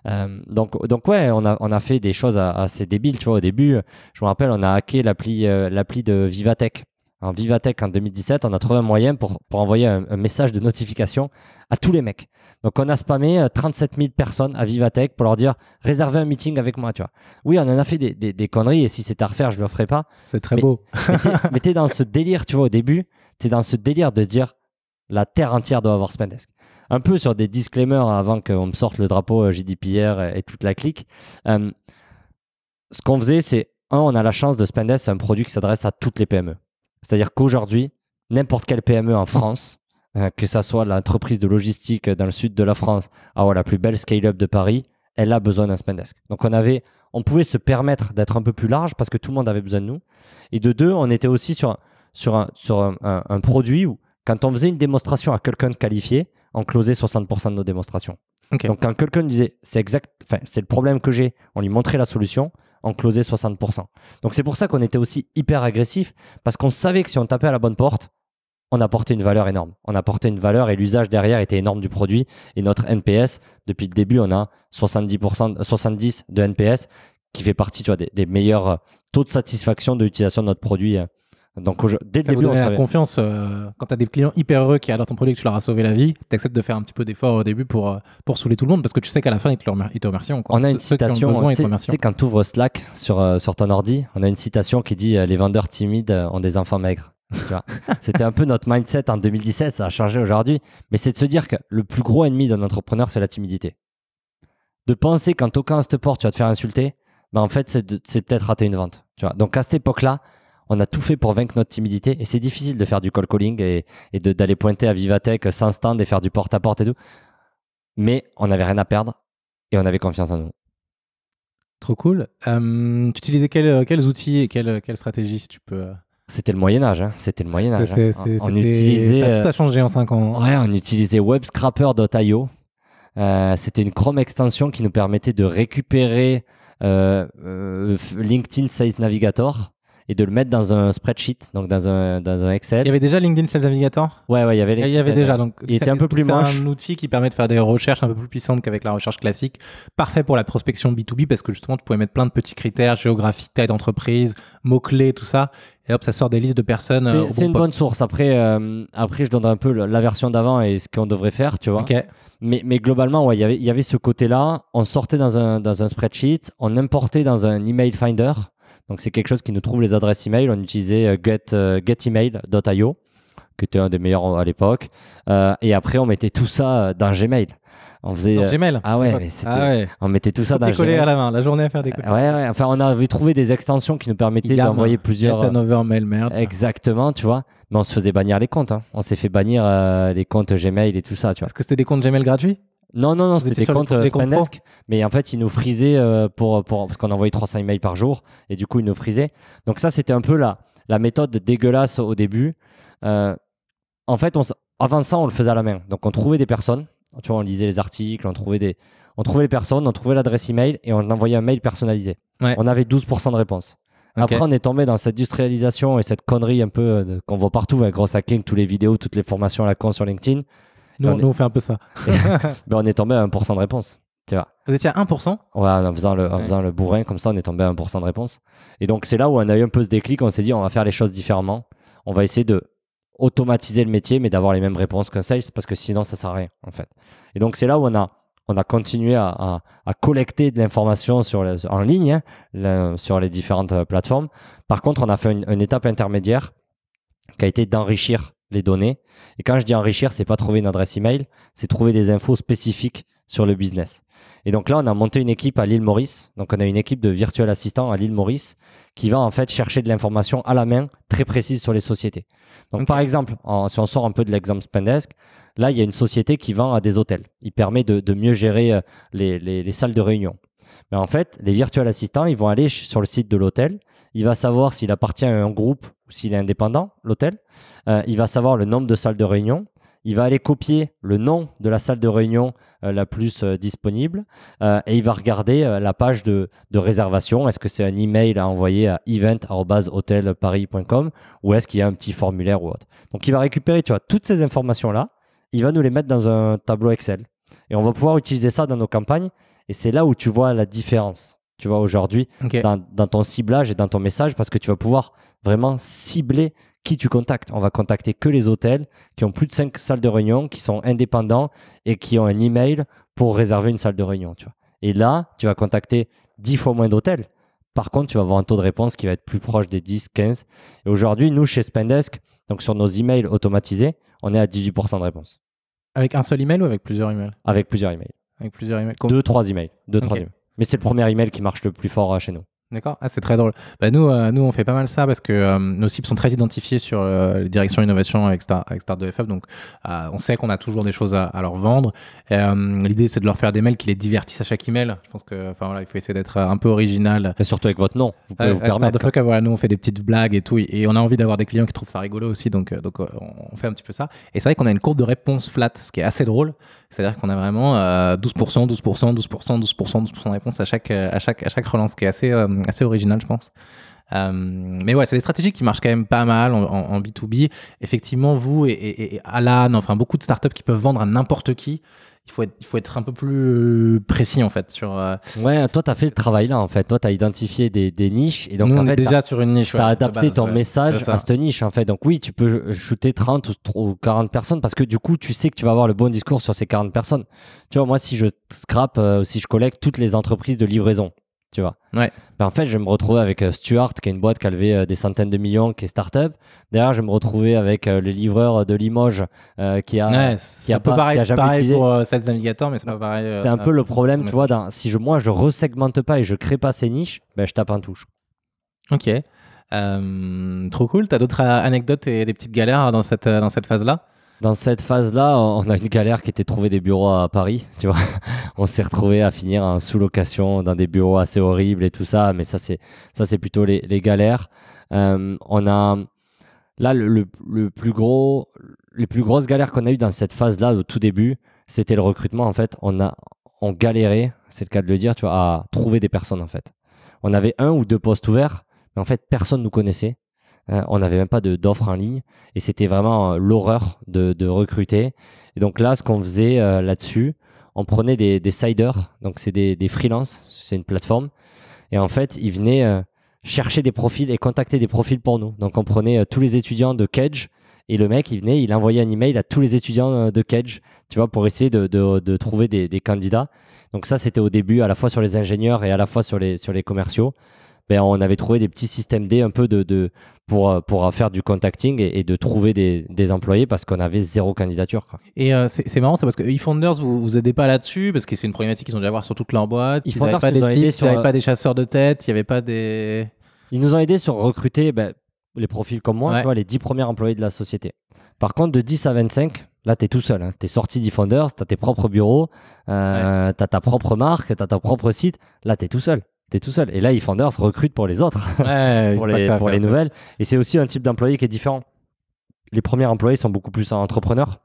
Speaker 1: Euh, donc, donc ouais, on a, on a fait des choses assez débiles, tu vois. Au début, je me rappelle, on a hacké l'appli, euh, l'appli de Vivatech. En Vivatech en 2017, on a trouvé un moyen pour, pour envoyer un, un message de notification à tous les mecs. Donc, on a spammé euh, 37 000 personnes à Vivatech pour leur dire réservez un meeting avec moi, tu vois. Oui, on en a fait des, des, des conneries et si c'était à refaire, je le ferais pas.
Speaker 2: C'est très
Speaker 1: Mais-
Speaker 2: beau.
Speaker 1: Mais t'es- dans ce délire, tu vois, au début, t'es dans ce délire de dire la terre entière doit avoir Spendesk. Un peu sur des disclaimers avant qu'on me sorte le drapeau euh, GDPR et, et toute la clique. Euh, ce qu'on faisait, c'est un, on a la chance de Spendesk, c'est un produit qui s'adresse à toutes les PME. C'est-à-dire qu'aujourd'hui, n'importe quelle PME en France, euh, que ça soit l'entreprise de logistique dans le sud de la France, ah ouais, la plus belle scale-up de Paris, elle a besoin d'un Spendesk. Donc on avait, on pouvait se permettre d'être un peu plus large parce que tout le monde avait besoin de nous. Et de deux, on était aussi sur, un- sur, un, sur un, un- un produit où, quand on faisait une démonstration à quelqu'un de qualifié, on closait 60% de nos démonstrations. Donc, quand quelqu'un disait c'est exact, enfin, c'est le problème que j'ai, on lui montrait la solution, closait 60%. Donc, c'est pour ça qu'on était aussi hyper agressif parce qu'on savait que si on tapait à la bonne porte, on apportait une valeur énorme. On apportait une valeur et l'usage derrière était énorme du produit. Et notre NPS, depuis le début, on a 70%, 70 de NPS qui fait partie des, des meilleurs euh, taux de satisfaction de l'utilisation de notre produit. Donc, dès le
Speaker 2: Ça vous
Speaker 1: début, on
Speaker 2: la
Speaker 1: savait.
Speaker 2: confiance euh, quand tu as des clients hyper heureux qui adorent ton produit et que tu leur as sauvé la vie, tu acceptes de faire un petit peu d'effort au début pour, euh, pour saouler tout le monde parce que tu sais qu'à la fin, ils te, le remer- ils te remercient. quoi.
Speaker 1: On a une
Speaker 2: Ceux
Speaker 1: citation, tu sais- quand tu ouvres Slack sur, euh, sur ton ordi, on a une citation qui dit Les vendeurs timides ont des enfants maigres. C'était un peu notre mindset en 2017, ça a changé aujourd'hui. Mais c'est de se dire que le plus gros ennemi d'un entrepreneur, c'est la timidité. De penser qu'en toquant à cette porte, tu vas te faire insulter, ben en fait, c'est peut-être rater une vente. Tu vois? Donc à cette époque-là, on a tout fait pour vaincre notre timidité. Et c'est difficile de faire du call calling et, d'aller pointer à Vivatech sans stand et faire du porte-à-porte et tout. Mais on n'avait rien à perdre et on avait confiance en nous.
Speaker 2: Trop cool. Euh, tu utilisais quels, quels outils et quelles, stratégies, si tu peux euh,
Speaker 1: C'était le Moyen Âge, hein. c'était le Moyen Âge. hein. On utilisait,
Speaker 2: ça a
Speaker 1: euh,
Speaker 2: tout a changé en 5 ans.
Speaker 1: ouais, on utilisait webscraper.io. Euh, c'était une Chrome extension qui nous permettait de récupérer euh, euh, LinkedIn Sales Navigator et de le mettre dans un spreadsheet, donc dans un, dans un
Speaker 2: Il y
Speaker 1: Excel.
Speaker 2: avait déjà LinkedIn Sales Navigator?
Speaker 1: Ouais, ouais, il y avait
Speaker 2: Il y avait déjà. Donc,
Speaker 1: Il était un peu plus
Speaker 2: c'est
Speaker 1: moche.
Speaker 2: un outil qui permet de faire des recherches un peu plus puissantes qu'avec la recherche classique. Parfait pour la prospection B2B parce que justement, tu pouvais mettre plein de petits critères géographiques, taille d'entreprise, mots-clés, tout ça. Et hop, ça sort des listes de personnes. euh,
Speaker 1: C'est c'est
Speaker 2: bon
Speaker 1: une
Speaker 2: poste.
Speaker 1: bonne source. Après, euh, après, je donnerai un peu la version d'avant et ce qu'on devrait faire, tu vois.
Speaker 2: Ok.
Speaker 1: Mais, mais globalement, ouais, il y avait- il y avait ce côté-là. On sortait dans un, dans un spreadsheet, on importait dans un email finder. Donc, c'est quelque chose qui nous trouve les adresses email. On utilisait euh, get, euh, getemail.io, qui était un des meilleurs à l'époque. Euh, et après, on mettait tout ça euh, dans Gmail. On faisait,
Speaker 2: Dans
Speaker 1: euh,
Speaker 2: Gmail.
Speaker 1: ah ouais, mais c'était-
Speaker 2: Ah ouais.
Speaker 1: on mettait tout ça dans Gmail.
Speaker 2: à la main, la journée à faire décoller.
Speaker 1: Ouais, ouais. Enfin, on avait trouvé des extensions qui nous permettaient d'envoyer plusieurs.
Speaker 2: Get mail, merde.
Speaker 1: Exactement, tu vois. Mais on se faisait bannir les comptes. hein. On s'est fait bannir euh, les comptes Gmail et tout ça, tu vois.
Speaker 2: Parce que c'était des comptes Gmail gratuits?
Speaker 1: Non, non, non, c'était comptes- euh. Mais en fait, ils nous frisaient euh, pour, pour, parce qu'on envoyait 300 emails par jour. Et du coup, ils nous frisaient. Donc, ça, c'était un peu la, la méthode dégueulasse au début. Euh, en fait, on, avant ça, on le faisait à la main. Donc, on trouvait des personnes. Tu vois, on lisait les articles, on trouvait, des, on trouvait les personnes, on trouvait l'adresse email et on envoyait un mail personnalisé.
Speaker 2: Ouais.
Speaker 1: On avait 12% de réponses. Après, on est tombé dans cette industrialisation et cette connerie un peu euh, qu'on voit partout avec Gross Hacking, toutes les vidéos, toutes les formations à la con sur LinkedIn.
Speaker 2: Nous,
Speaker 1: on
Speaker 2: nous, on fait un peu ça.
Speaker 1: Ben, on est tombé à 1% de réponse. Tu vois.
Speaker 2: Vous étiez à 1%
Speaker 1: Ouais, en faisant, le, en
Speaker 2: Ouais.
Speaker 1: faisant le bourrin, comme ça, on est tombé à 1% de réponse. Et donc, c'est là où on a eu un peu ce déclic. On s'est dit, on va faire les choses différemment. On va essayer de automatiser le métier, mais d'avoir les mêmes réponses qu'un sales, parce que sinon, ça sert à rien, en fait. Et donc, c'est là où on a, on a continué à, à- à collecter de l'information sur les- en ligne, hein, le- sur les différentes euh, plateformes. Par contre, on a fait une, une étape intermédiaire qui a été d'enrichir les données. Et quand je dis enrichir, c'est pas trouver une adresse email, c'est trouver des infos spécifiques sur le business. Et donc là, on a monté une équipe à l'île Maurice. Donc on a une équipe de virtual assistants à l'île Maurice qui va en fait chercher de l'information à la main très précise sur les sociétés. Donc par exemple, en- si on sort un peu de l'exemple Spendesk, là, il y a une société qui vend à des hôtels. Il permet de, de mieux gérer euh, les, les- les salles de réunion. Mais en fait, les virtual assistants, ils vont aller sur le site de l'hôtel. Il va savoir s'il appartient à un groupe ou s'il est indépendant, l'hôtel. Euh, il va savoir le nombre de salles de réunion. Il va aller copier le nom de la salle de réunion euh, la plus euh, disponible et il va regarder la page de, de réservation. Est-ce que c'est un email à envoyer à event.hotelparis.com ou est-ce qu'il y a un petit formulaire ou autre? Donc il va récupérer tu vois, toutes ces informations-là, il va nous les mettre dans un tableau Excel et on va pouvoir utiliser ça dans nos campagnes et c'est là où tu vois la différence. Tu vois aujourd'hui dans, dans ton ciblage et dans ton message parce que tu vas pouvoir vraiment cibler qui tu contactes. On va contacter que les hôtels qui ont plus de 5 salles de réunion, qui sont indépendants et qui ont un email pour réserver une salle de réunion. Tu vois. Et là, tu vas contacter 10 fois moins d'hôtels. Par contre, tu vas avoir un taux de réponse qui va être plus proche des 10, 15. Et aujourd'hui, nous, chez Spendesk, donc sur nos emails automatisés, on est à 18% de réponse
Speaker 2: Avec un seul email ou avec plusieurs emails?
Speaker 1: Avec plusieurs emails.
Speaker 2: Avec plusieurs emails.
Speaker 1: Deux, trois emails. Deux, trois emails. Mais c'est le premier email qui marche le plus fort euh, chez nous.
Speaker 2: D'accord, ah, c'est très drôle. Bah, nous, euh, nous, on fait pas mal ça parce que euh, nos cibles sont très identifiées sur euh, les directions innovation avec, Star, avec Start de FF. Donc, on sait qu'on a toujours des choses à, à leur vendre. L'idée, c'est de leur faire des mails qui les divertissent à chaque email. Je pense que, enfin voilà, il faut essayer d'être un peu original.
Speaker 1: Et surtout avec votre nom, vous pouvez vous permettre.
Speaker 2: voilà, nous, on fait des petites blagues et tout. Et on a envie d'avoir des clients qui trouvent ça rigolo aussi. Donc, donc on fait un petit peu ça. Et c'est vrai qu'on a une courbe de réponse flat, ce qui est assez drôle. C'est-à-dire qu'on a vraiment euh, 12%, 12%, 12%, 12%, 12% de réponse à chaque, à chaque, à chaque relance, ce qui est assez, assez original, je pense. Euh, mais ouais, c'est des stratégies qui marchent quand même pas mal en, en- en B2B. Effectivement, vous et, et, et Alan, enfin beaucoup de startups qui peuvent vendre à n'importe qui, il faut, être, il faut être un peu plus euh, précis en fait. Sur, euh,
Speaker 1: Ouais, toi, tu as fait le travail là, en fait. Toi, tu as identifié des, des niches. Et donc,
Speaker 2: nous,
Speaker 1: en
Speaker 2: on
Speaker 1: fait,
Speaker 2: est déjà sur une niche.
Speaker 1: Tu as adapté
Speaker 2: base,
Speaker 1: ton
Speaker 2: ouais.
Speaker 1: message à cette niche en fait. Donc oui, tu peux shooter 30 ou tr- ou 40 personnes parce que du coup, tu sais que tu vas avoir le bon discours sur ces 40 personnes. Tu vois, moi, si je scrape, euh, si je collecte toutes les entreprises de livraison, tu vois.
Speaker 2: Ouais.
Speaker 1: Ben, en fait, je vais me retrouver avec euh, Stuart, qui est une boîte qui a levé euh, des centaines de millions, qui est startup. Derrière, je vais me retrouver avec euh, le livreur de Limoges, qui a...
Speaker 2: Ouais, c'est
Speaker 1: a
Speaker 2: un peu
Speaker 1: pas-
Speaker 2: pareil,
Speaker 1: qui a jamais
Speaker 2: pareil
Speaker 1: utilisé.
Speaker 2: pour Sales Navigator, mais c'est pas pareil.
Speaker 1: C'est un peu le problème, tu vois, dans, si je, moi, je resegmente pas et je crée pas ces niches, ben, je tape en touche.
Speaker 2: Ok. Trop cool. T'as d'autres euh, anecdotes et des petites galères dans cette, dans cette phase-là?
Speaker 1: Dans cette phase-là, on a une galère qui était trouver des bureaux à Paris, tu vois. on s'est retrouvé à finir en sous-location dans des bureaux assez horribles et tout ça, mais ça, c'est, ça, c'est plutôt les, galères. Euh, on a, là, le, plus gros, les plus grosses galères qu'on a eues dans cette phase-là, au tout début, c'était le recrutement, en fait. On a, on galérait, c'est le cas de le dire, tu vois, à trouver des personnes, en fait. On avait un ou deux postes ouverts, mais en fait, personne nous connaissait. Euh, on n'avait même pas d'offres en ligne et c'était vraiment euh, l'horreur de, de, recruter. Et donc là, ce qu'on faisait euh, là-dessus, on prenait des, des siders, donc c'est des, des freelances, c'est une plateforme. Et en fait, ils venaient chercher des profils et contacter des profils pour nous. Donc on prenait tous les étudiants de Cage et le mec, il venait, il envoyait un email à tous les étudiants de Cage, tu vois, pour essayer de, de, de trouver des, des, candidats. Donc ça, c'était au début, à la fois sur les ingénieurs et à la fois sur les, sur les commerciaux. Ben, on avait trouvé des petits systèmes D un peu de, de pour, euh, pour faire du contacting et, de trouver des, des employés parce qu'on avait zéro candidature. Quoi.
Speaker 2: Et euh, c'est marrant, c'est parce que eFounders, vous vous aidez pas là-dessus parce que c'est une problématique qu'ils ont dû avoir sur toute leur boîte. Ils n'avaient pas des ils pas des chasseurs de tête, il n'y avait pas des.
Speaker 1: Ils nous ont aidés sur recruter ben, les profils comme moi, tu vois, les 10 premiers employés de la société. Par contre, de 10 à 25, là, tu es tout seul. Hein. Tu es sorti d'eFounders, tu as tes propres bureaux, euh, tu as ta propre marque, tu as ta propre site. Là, tu es tout seul t'es tout seul. Et là, eFounders recrute pour les autres, pour, les, pour les, nouvelles. Et c'est aussi un type d'employé qui est différent. Les premiers employés sont beaucoup plus entrepreneurs.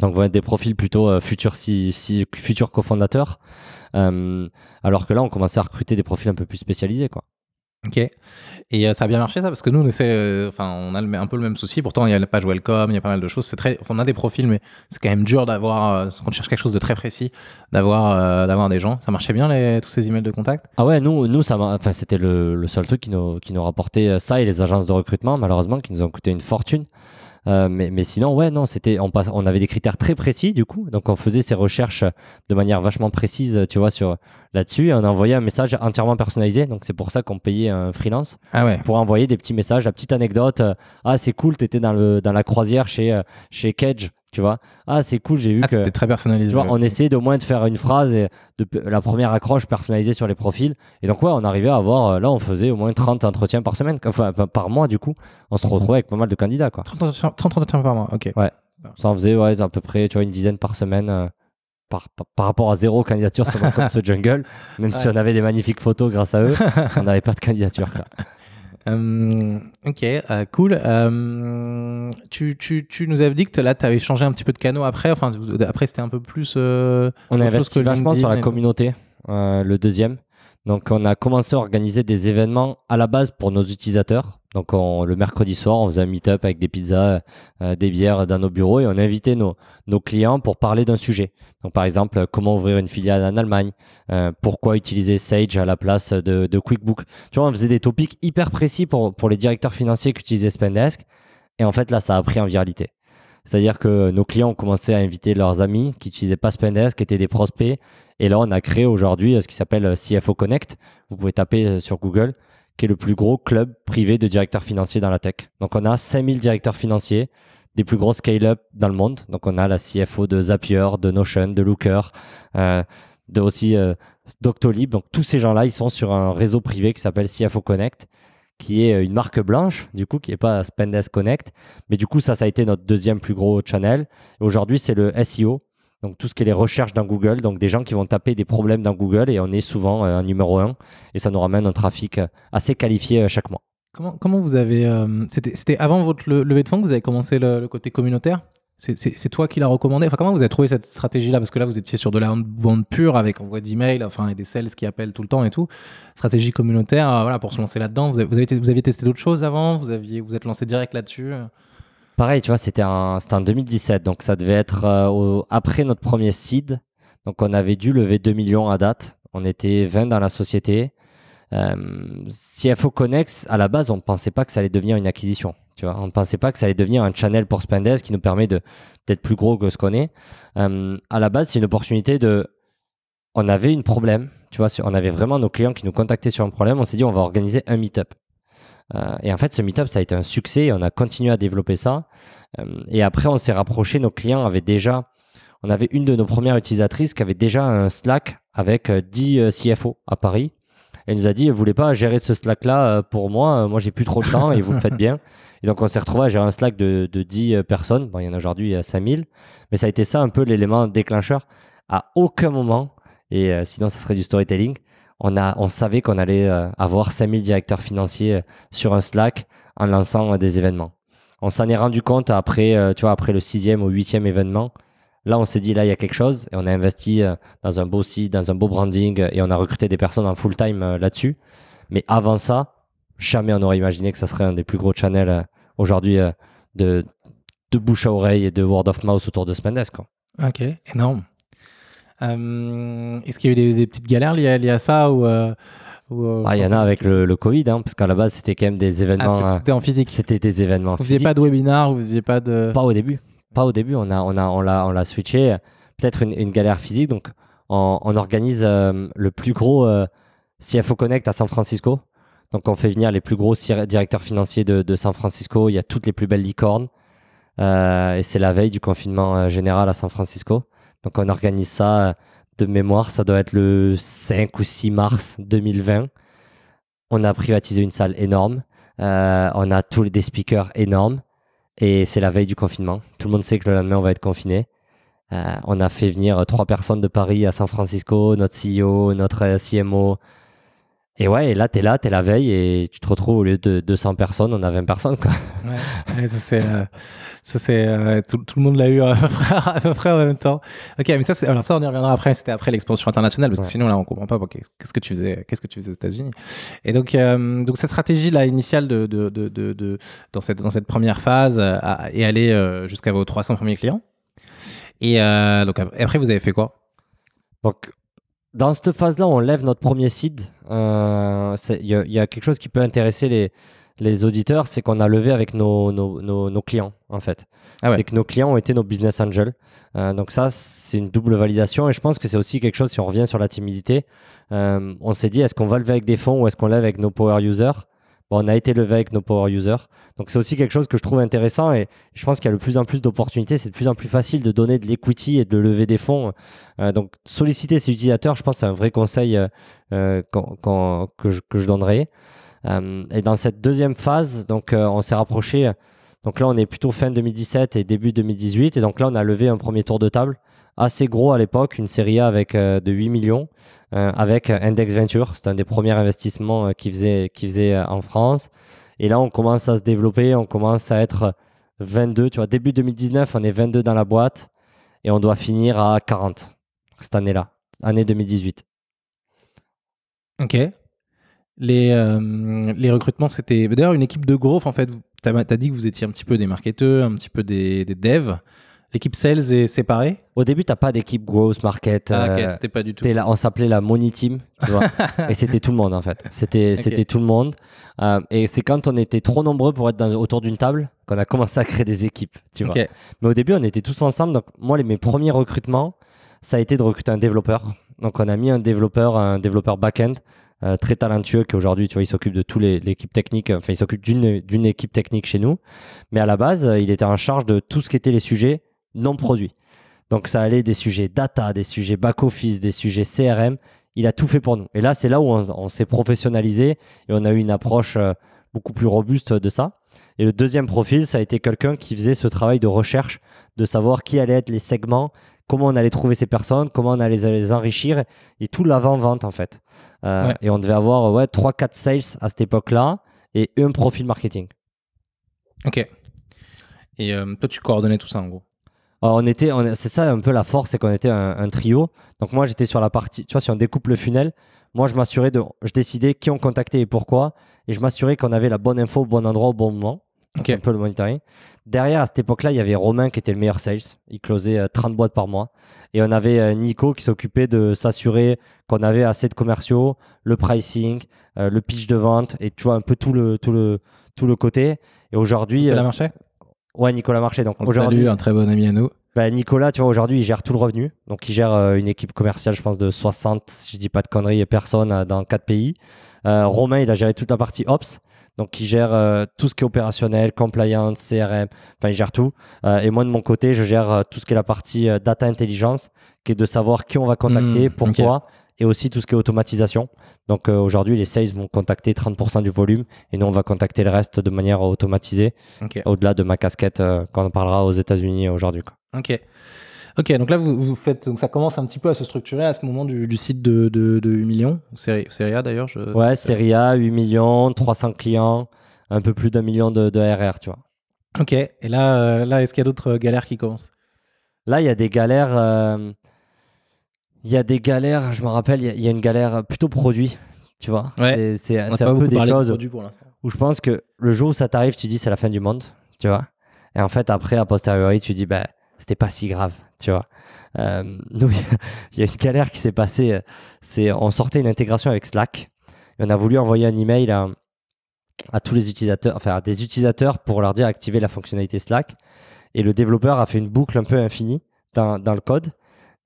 Speaker 1: Donc, vont être des profils plutôt euh, futurs, si, si, futurs cofondateurs. Euh, alors que là, on commençait à recruter des profils un peu plus spécialisés. Quoi.
Speaker 2: Ok. Et euh, ça a bien marché ça? Parce que nous on essaie, euh, enfin on a un peu le même souci. Pourtant il y a la page welcome, il y a pas mal de choses. C'est très, on a des profils, mais c'est quand même dur d'avoir, euh, quand on cherche quelque chose de très précis, d'avoir, d'avoir des gens. Ça marchait bien tous ces emails de contact?
Speaker 1: Ah ouais, nous, nous ça, enfin c'était le, le, seul truc qui nous, qui nous rapportait ça et les agences de recrutement malheureusement qui nous ont coûté une fortune. Euh, mais, mais, sinon, ouais, non, c'était, on, passe, on avait des critères très précis du coup. Donc, on faisait ces recherches de manière vachement précise, tu vois, sur là-dessus. Et on envoyait un message entièrement personnalisé. Donc, c'est pour ça qu'on payait un freelance
Speaker 2: ah ouais.
Speaker 1: pour envoyer des petits messages, la petite anecdote. ah, c'est cool, t'étais dans le dans la croisière chez euh, chez Kedge tu vois. Ah, c'est cool, j'ai vu ah, que.
Speaker 2: C'était très personnalisé. Tu vois,
Speaker 1: on essayait d'au moins de faire une phrase et de la première accroche personnalisée sur les profils. Et donc, ouais, on arrivait à avoir, euh, là, on faisait au moins 30 entretiens par semaine, enfin, par mois, du coup. On se retrouvait avec pas mal de candidats, quoi.
Speaker 2: 30, entretiens par mois, ok.
Speaker 1: Ouais. Ça en faisait, ouais, à peu près, tu vois, une dizaine par semaine. Euh, par, par, rapport à zéro candidature sur ce jungle, même si on avait des magnifiques photos grâce à eux, on n'avait pas de candidature. Quoi.
Speaker 2: Euh, ok, euh, cool. Euh, tu, tu, tu, nous avais dit que là, tu avais changé un petit peu de canot après. Enfin, après, c'était un peu plus. on
Speaker 1: a investi vachement sur la communauté, le deuxième. Donc, on a commencé à organiser des événements à la base pour nos utilisateurs. Donc, le mercredi soir, on faisait un meet-up avec des pizzas, euh, des bières dans nos bureaux et on invitait nos, clients pour parler d'un sujet. Donc, par exemple, comment ouvrir une filiale en Allemagne, euh, pourquoi utiliser Sage à la place de, de, QuickBook. Tu vois, on faisait des topics hyper précis pour, pour les directeurs financiers qui utilisaient Spendesk. Et en fait, là, ça a pris en viralité. C'est-à-dire que nos clients ont commencé à inviter leurs amis qui n'utilisaient pas Spendesk, qui étaient des prospects. Et là, on a créé aujourd'hui ce qui s'appelle CFO Connect. Vous pouvez taper sur Google, qui est le plus gros club privé de directeurs financiers dans la tech. Donc, on a 5000 directeurs financiers, des plus gros scale-up dans le monde. Donc, on a la CFO de Zapier, de Notion, de Looker, euh, de aussi euh, Doctolib. Donc, tous ces gens-là, ils sont sur un réseau privé qui s'appelle CFO Connect qui est une marque blanche, du coup, qui n'est pas Spendesk Connect. Mais du coup, ça, ça a été notre deuxième plus gros channel. Aujourd'hui, c'est le SEO. Donc, tout ce qui est les recherches dans Google. Donc, des gens qui vont taper des problèmes dans Google et on est souvent euh, numéro un. Et ça nous ramène un trafic euh, assez qualifié euh, chaque mois.
Speaker 2: Comment, comment vous avez. C'était avant votre levée de fonds que vous avez commencé le côté communautaire? C'est toi qui l'as recommandé? Enfin, comment vous avez trouvé cette stratégie-là? Parce que là, vous étiez sur de la bande pure avec envoi d'email, enfin, et des sales qui appellent tout le temps et tout. Stratégie communautaire, euh, voilà, pour se lancer là-dedans. Vous, avez, vous, aviez testé d'autres choses avant? Vous vous êtes lancé direct là-dessus?
Speaker 1: Pareil, tu vois, c'était en, en 2017, donc ça devait être euh, après notre premier seed. Donc, on avait dû lever 2 millions à date. On était 20 dans la société. Euh, CFO Connect, à la base, on ne pensait pas que ça allait devenir une acquisition. Tu vois, on ne pensait pas que ça allait devenir un channel pour Spendesk qui nous permet d'être plus gros que ce qu'on est. Euh, à la base, c'est une opportunité de. On avait une problème, tu vois, on avait vraiment nos clients qui nous contactaient sur un problème. On s'est dit, on va organiser un meet-up. Euh, et en fait, ce meet-up, ça a été un succès. On a continué à développer ça. Euh, et après, on s'est rapproché. Nos clients avaient déjà. On avait une de nos premières utilisatrices qui avait déjà un Slack avec 10 CFO à Paris il nous a dit, vous voulez pas gérer ce Slack-là euh, pour moi? Moi, j'ai plus trop de temps et vous le faites bien. Et donc, on s'est retrouvé à gérer un Slack de, de 10 personnes. Bon, il y en a aujourd'hui 5000. Mais ça a été ça un peu l'élément déclencheur. À aucun moment, et sinon, ça serait du storytelling, on, a, on savait qu'on allait avoir 5000 directeurs financiers sur un Slack en lançant des événements. On s'en est rendu compte après, tu vois, après le sixième ou huitième événement Là, on s'est dit, là, il y a quelque chose et on a investi euh, dans un beau site, dans un beau branding et on a recruté des personnes en full time euh, là-dessus. Mais avant ça, jamais on aurait imaginé que ça serait un des plus gros channels euh, aujourd'hui de, de bouche à oreille et de word of mouth autour de Spendesk.
Speaker 2: Ok, énorme. Est-ce qu'il y a eu des, petites galères liées, à ça ou, ah,
Speaker 1: Il y en a avec le, Covid, hein, parce qu'à la base, c'était quand même des événements.
Speaker 2: Ah, c'était en physique.
Speaker 1: C'était des événements.
Speaker 2: Vous faisiez pas de webinar, vous faisiez pas de.
Speaker 1: Pas au début. Pas au début, on a, on a, on l'a, on l'a switché. Peut-être une, galère physique. Donc, on, organise euh, le plus gros euh, CFO Connect à San Francisco. Donc, on fait venir les plus gros directeurs financiers de, San Francisco. Il y a toutes les plus belles licornes. Euh, et c'est la veille du confinement général à San Francisco. Donc, on organise ça de mémoire. Ça doit être le 5 ou 6 mars 2020. On a privatisé une salle énorme. on a tous des speakers énormes. Et c'est la veille du confinement. Tout le monde sait que le lendemain, on va être confiné. Euh, on a fait venir trois personnes de Paris à San Francisco, notre CEO, notre CMO, et ouais, et là, tu es là, tu es la veille et tu te retrouves au lieu de 200 personnes, on a 20 personnes. Quoi.
Speaker 2: Ouais, ça c'est. Euh, ça c'est euh, tout, tout, le monde l'a eu à peu, près, en même temps. Ok, mais ça, alors ça, on y reviendra après. C'était après l'expansion internationale, parce que sinon, là, on comprend pas qu'est-ce que tu faisais, qu'est-ce que tu faisais aux États-Unis. Et donc, euh, donc, cette stratégie là initiale de, de, de, de, dans, cette, dans cette première phase est aller jusqu'à vos 300 premiers clients. Et donc, après, vous avez fait quoi?
Speaker 1: Donc, dans cette phase-là, on lève notre premier seed. Euh, il y, a quelque chose qui peut intéresser les, les auditeurs, c'est qu'on a levé avec nos, nos, nos, clients, en fait. Ah ouais. C'est que nos clients ont été nos business angels. Euh, donc ça, c'est une double validation. Et je pense que c'est aussi quelque chose, si on revient sur la timidité, euh, on s'est dit, est-ce qu'on va lever avec des fonds ou est-ce qu'on lève avec nos power users? On a été levé avec nos power users. Donc c'est aussi quelque chose que je trouve intéressant et je pense qu'il y a de plus en plus d'opportunités. C'est de plus en plus facile de donner de l'equity et de lever des fonds. Euh, donc solliciter ses utilisateurs, je pense c'est un vrai conseil euh, euh, que, je, que, je, donnerai. et dans cette deuxième phase, donc on s'est rapproché. Donc là, on est plutôt fin 2017 et début 2018. Et donc là, on a levé un premier tour de table assez gros à l'époque, une série A avec de 8 millions. Euh, avec Index Venture. C'est un des premiers investissements qu'ils faisaient, qu faisait en France. Et là, on commence à se développer, on commence à être 22. Tu vois, début 2019, on est 22 dans la boîte et on doit finir à 40 cette année-là, année 2018.
Speaker 2: Ok. Les, euh, les recrutements, c'était d'ailleurs une équipe de growth en fait. Tu as, dit que vous étiez un petit peu des marketeurs, un petit peu des devs. L'équipe sales est séparée
Speaker 1: Au début, tu n'as pas d'équipe growth market.
Speaker 2: Ah, ok, euh, c'était pas du tout.
Speaker 1: Là, on s'appelait la Money Team, tu vois. et c'était tout le monde en fait. C'était c'était tout le monde. Euh, et c'est quand on était trop nombreux pour être autour d'une table qu'on a commencé à créer des équipes, tu vois. Mais au début, on était tous ensemble. Donc moi, les, mes premiers recrutements, ça a été de recruter un développeur. Donc on a mis un développeur, un développeur back-end. Euh, très talentueux qui aujourd'hui, tu vois, il s'occupe de toute l'équipe technique, enfin, il s'occupe d'une équipe technique chez nous. Mais à la base, il était en charge de tout ce qui était les sujets non produits. Donc ça allait des sujets data, des sujets back-office, des sujets CRM. Il a tout fait pour nous. Et là, c'est là où on, s'est professionnalisé et on a eu une approche euh, beaucoup plus robuste de ça. Et le deuxième profil, ça a été quelqu'un qui faisait ce travail de recherche, de savoir qui allaient être les segments, comment on allait trouver ces personnes, comment on allait les enrichir et tout l'avant-vente en fait. Euh, et on devait avoir ouais, 3-4 sales à cette époque-là et un profil marketing.
Speaker 2: Ok. Et euh, toi, tu coordonnais tout ça en gros?
Speaker 1: On était, c'est ça un peu la force, c'est qu'on était un, trio. Donc moi, j'étais sur la partie, tu vois, si on découpe le funnel, moi, je m'assurais de, je décidais qui on contactait et pourquoi, et je m'assurais qu'on avait la bonne info au bon endroit au bon moment. Un peu le monitoring. Derrière, à cette époque-là, il y avait Romain qui était le meilleur sales. Il closait 30 euh, boîtes par mois. Et on avait euh, Nico qui s'occupait de s'assurer qu'on avait assez de commerciaux, le pricing, euh, le pitch de vente et tu vois un peu tout le, tout le, tout le côté. Et aujourd'hui. Ouais, Nicolas Marché. Donc
Speaker 2: aujourd'hui, un très bon ami à nous.
Speaker 1: Bah, Nicolas, tu vois, aujourd'hui, il gère tout le revenu. Donc, il gère euh, une équipe commerciale, je pense, de 60, si je dis pas de conneries, et personnes euh, dans quatre pays. Euh, Romain, il a géré toute la partie Ops. Donc, il gère tout ce qui est opérationnel, compliance, CRM, enfin, il gère tout. et moi, de mon côté, je gère tout ce qui est la partie data intelligence, qui est de savoir qui on va contacter, mmh, pourquoi, et aussi tout ce qui est automatisation. Donc euh, aujourd'hui, les sales vont contacter 30% du volume et nous, on va contacter le reste de manière automatisée, au-delà de ma casquette euh, quand on parlera aux États-Unis aujourd'hui.
Speaker 2: Ok. Ok, donc là, vous, vous faites, donc ça commence un petit peu à se structurer à ce moment du, du site de, de, de 8 millions, série, série A d'ailleurs. Je...
Speaker 1: Ouais, Serie A, 8 millions, 300 clients, un peu plus d'un million de, de RR, tu vois.
Speaker 2: Ok, et là, euh, là est-ce qu'il y a d'autres galères qui commencent?
Speaker 1: Là, il y a des galères. Il y a des galères, je me rappelle, il y a- il y, a une galère plutôt produit, tu vois.
Speaker 2: Ouais.
Speaker 1: C'est- un peu des
Speaker 2: de
Speaker 1: choses
Speaker 2: pour l'instant.
Speaker 1: où je pense que le jour où ça t'arrive, tu dis c'est la fin du monde, tu vois. Et en fait, après, a posteriori, tu dis, bah, c'était pas si grave, tu vois. Euh, nous, il y a une galère qui s'est passée. C'est, on sortait une intégration avec Slack et on a voulu envoyer un email à, à tous les utilisateurs, enfin à des utilisateurs pour leur dire activer la fonctionnalité Slack. Et le développeur a fait une boucle un peu infinie dans, dans le code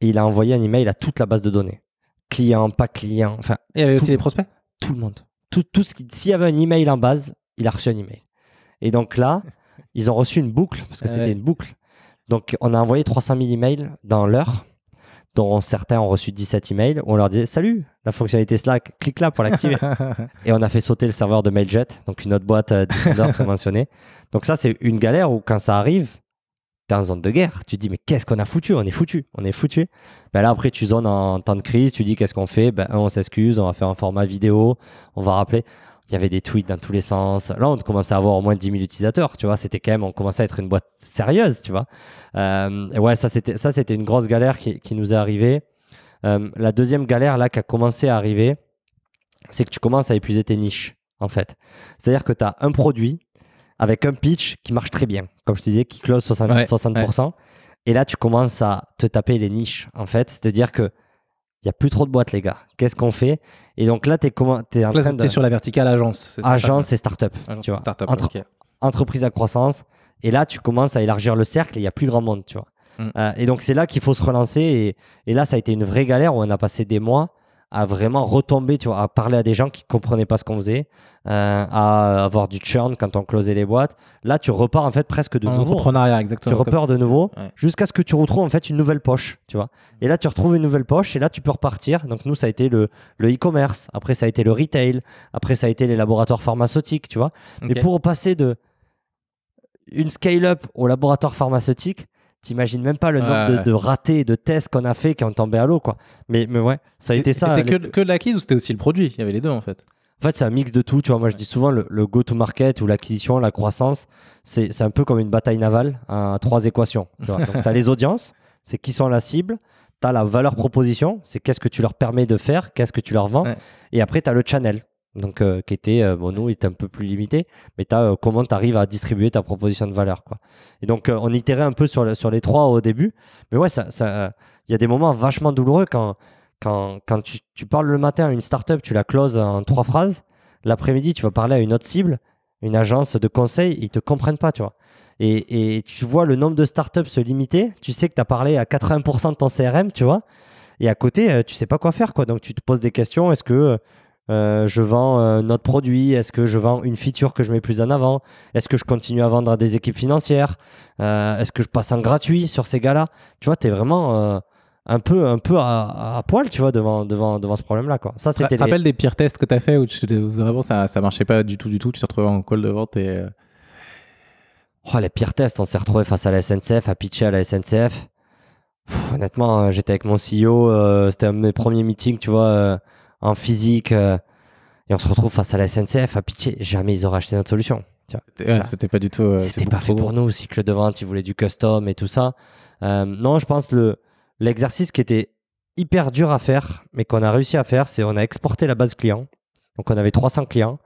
Speaker 1: et il a envoyé un email à toute la base de données. Client, pas client, enfin
Speaker 2: Et il y avait aussi les prospects?
Speaker 1: Tout le monde. Tout, tout ce qui, s'il y avait un email en base, il a reçu un email. Et donc là, ils ont reçu une boucle, parce que
Speaker 2: Ah
Speaker 1: c'était
Speaker 2: ouais.
Speaker 1: une boucle. Donc on a envoyé 300 000 emails dans l'heure, dont certains ont reçu 17 emails, où on leur disait Salut, la fonctionnalité Slack, clique là pour l'activer. Et on a fait sauter le serveur de Mailjet, donc une autre boîte euh, mentionnait. Donc ça, c'est une galère où quand ça arrive, en zone de guerre. Tu te dis, mais qu'est-ce qu'on a foutu? On est foutu, on est foutu. Ben là, après, tu zones en temps de crise, tu dis, qu'est-ce qu'on fait? Ben, On s'excuse, on va faire un format vidéo, on va rappeler. Il y avait des tweets dans tous les sens. Là, on commençait à avoir au moins 10 000 utilisateurs, tu vois. C'était quand même, on commençait à être une boîte sérieuse, tu vois. Euh, et ouais, ça, c'était, ça, c'était une grosse galère qui, qui nous est arrivée. Euh, la deuxième galère, là, qui a commencé à arriver, c'est que tu commences à épuiser tes niches, en fait. C'est-à-dire que tu as un produit avec un pitch qui marche très bien, comme je te disais, qui close 60%.
Speaker 2: Ouais,
Speaker 1: 60%. Et là, tu commences à te taper les niches, en fait. C'est-à-dire que il n'y a plus trop de boîtes, les gars. Qu'est-ce qu'on fait? Et donc là, tu es, comment, t'es en
Speaker 2: Là,
Speaker 1: train de...
Speaker 2: es sur la verticale agence.
Speaker 1: Agence et start-up. Tu vois. Entre- entreprise à croissance. Et là, tu commences à élargir le cercle et il n'y a plus grand monde, tu vois.
Speaker 2: Mm.
Speaker 1: Euh, et donc, c'est là qu'il faut se relancer. Et, et là, ça a été une vraie galère où on a passé des mois à vraiment retomber, tu vois, à parler à des gens qui ne comprenaient pas ce qu'on faisait, euh, à avoir du churn quand on closait les boîtes. Là, tu repars en fait presque de
Speaker 2: En
Speaker 1: nouveau.
Speaker 2: entrepreneuriat,
Speaker 1: Tu
Speaker 2: exactement.
Speaker 1: repars
Speaker 2: comme
Speaker 1: de nouveau
Speaker 2: Ouais.
Speaker 1: jusqu'à ce que tu retrouves en fait une nouvelle poche, tu vois. Et là, tu retrouves une nouvelle poche et là, tu peux repartir. Donc, nous, ça a été le e-commerce. Après, ça a été le retail. Après, ça a été les laboratoires pharmaceutiques, tu vois.
Speaker 2: ça.
Speaker 1: Et
Speaker 2: Ok.
Speaker 1: pour passer de une scale-up au laboratoire pharmaceutique, t'imagines même pas le nombre
Speaker 2: Ouais.
Speaker 1: de, de ratés de tests qu'on a fait qui ont tombé à l'eau, quoi. Mais, mais ouais, ça a été ça.
Speaker 2: C'était
Speaker 1: les-
Speaker 2: que, que de l'acquise ou c'était aussi le produit? Il y avait les deux en fait.
Speaker 1: En fait, c'est un mix de tout. Tu vois, moi, je dis souvent le, le go-to-market ou l'acquisition, la croissance, c'est c'est un peu comme une bataille navale à trois équations. Tu vois. Donc, tu as les audiences, c'est qui sont la cible. Tu as la valeur proposition, c'est qu'est-ce que tu leur permets de faire, qu'est-ce que tu leur vends.
Speaker 2: Ouais.
Speaker 1: Et après, tu as le channel, donc euh, qui était, euh, bon, nous, était un peu plus limité, mais as comment tu arrives à distribuer ta proposition de valeur. Et donc, euh, on itérait un peu sur, le- sur les trois au début. Mais ouais, il ça, y a des moments vachement douloureux quand, tu, parles le matin à une startup, tu la closes en trois phrases. L'après-midi, tu vas parler à une autre cible, une agence de conseil, ils te comprennent pas, tu vois. Et, tu vois le nombre de startups se limiter. Tu sais que tu as parlé à 80% de ton CRM, tu. Et à côté, euh, tu sais pas quoi faire, quoi. Donc, tu te poses des questions. Est-ce que euh, je vends euh, notre produit Est-ce que je vends une feature que je mets plus en avant? Est-ce que je continue à vendre à des équipes financières? Euh, Est-ce que je passe en gratuit sur ces gars-là? Tu vois, tu es vraiment un peu, un peu à, à poil, tu vois, devant, devant, devant ce problème-là, quoi. Ça,
Speaker 2: Tu te
Speaker 1: c'était les-
Speaker 2: rappelles des pires tests que tu as fait où tu, vraiment ça, ça marchait pas du tout, du tout Tu t'es retrouvé en call de vente et.
Speaker 1: Oh, les pires tests, on s'est retrouvé face à la SNCF, à pitcher à la SNCF. Pff, honnêtement, j'étais avec mon CEO, c'était un de mes premiers meetings, tu vois, en physique, euh, et on se retrouve face à la SNCF à pitcher. Jamais ils auraient acheté notre solution.
Speaker 2: ouais, c'était pas du tout. euh,
Speaker 1: C'était pas fait pour nous, cycle de vente, ils voulaient du custom et tout ça. Euh, non, je pense le l'exercice qui était hyper dur à faire, mais qu'on a réussi à faire, c'est on a exporté la base client. Donc on avait 300 clients.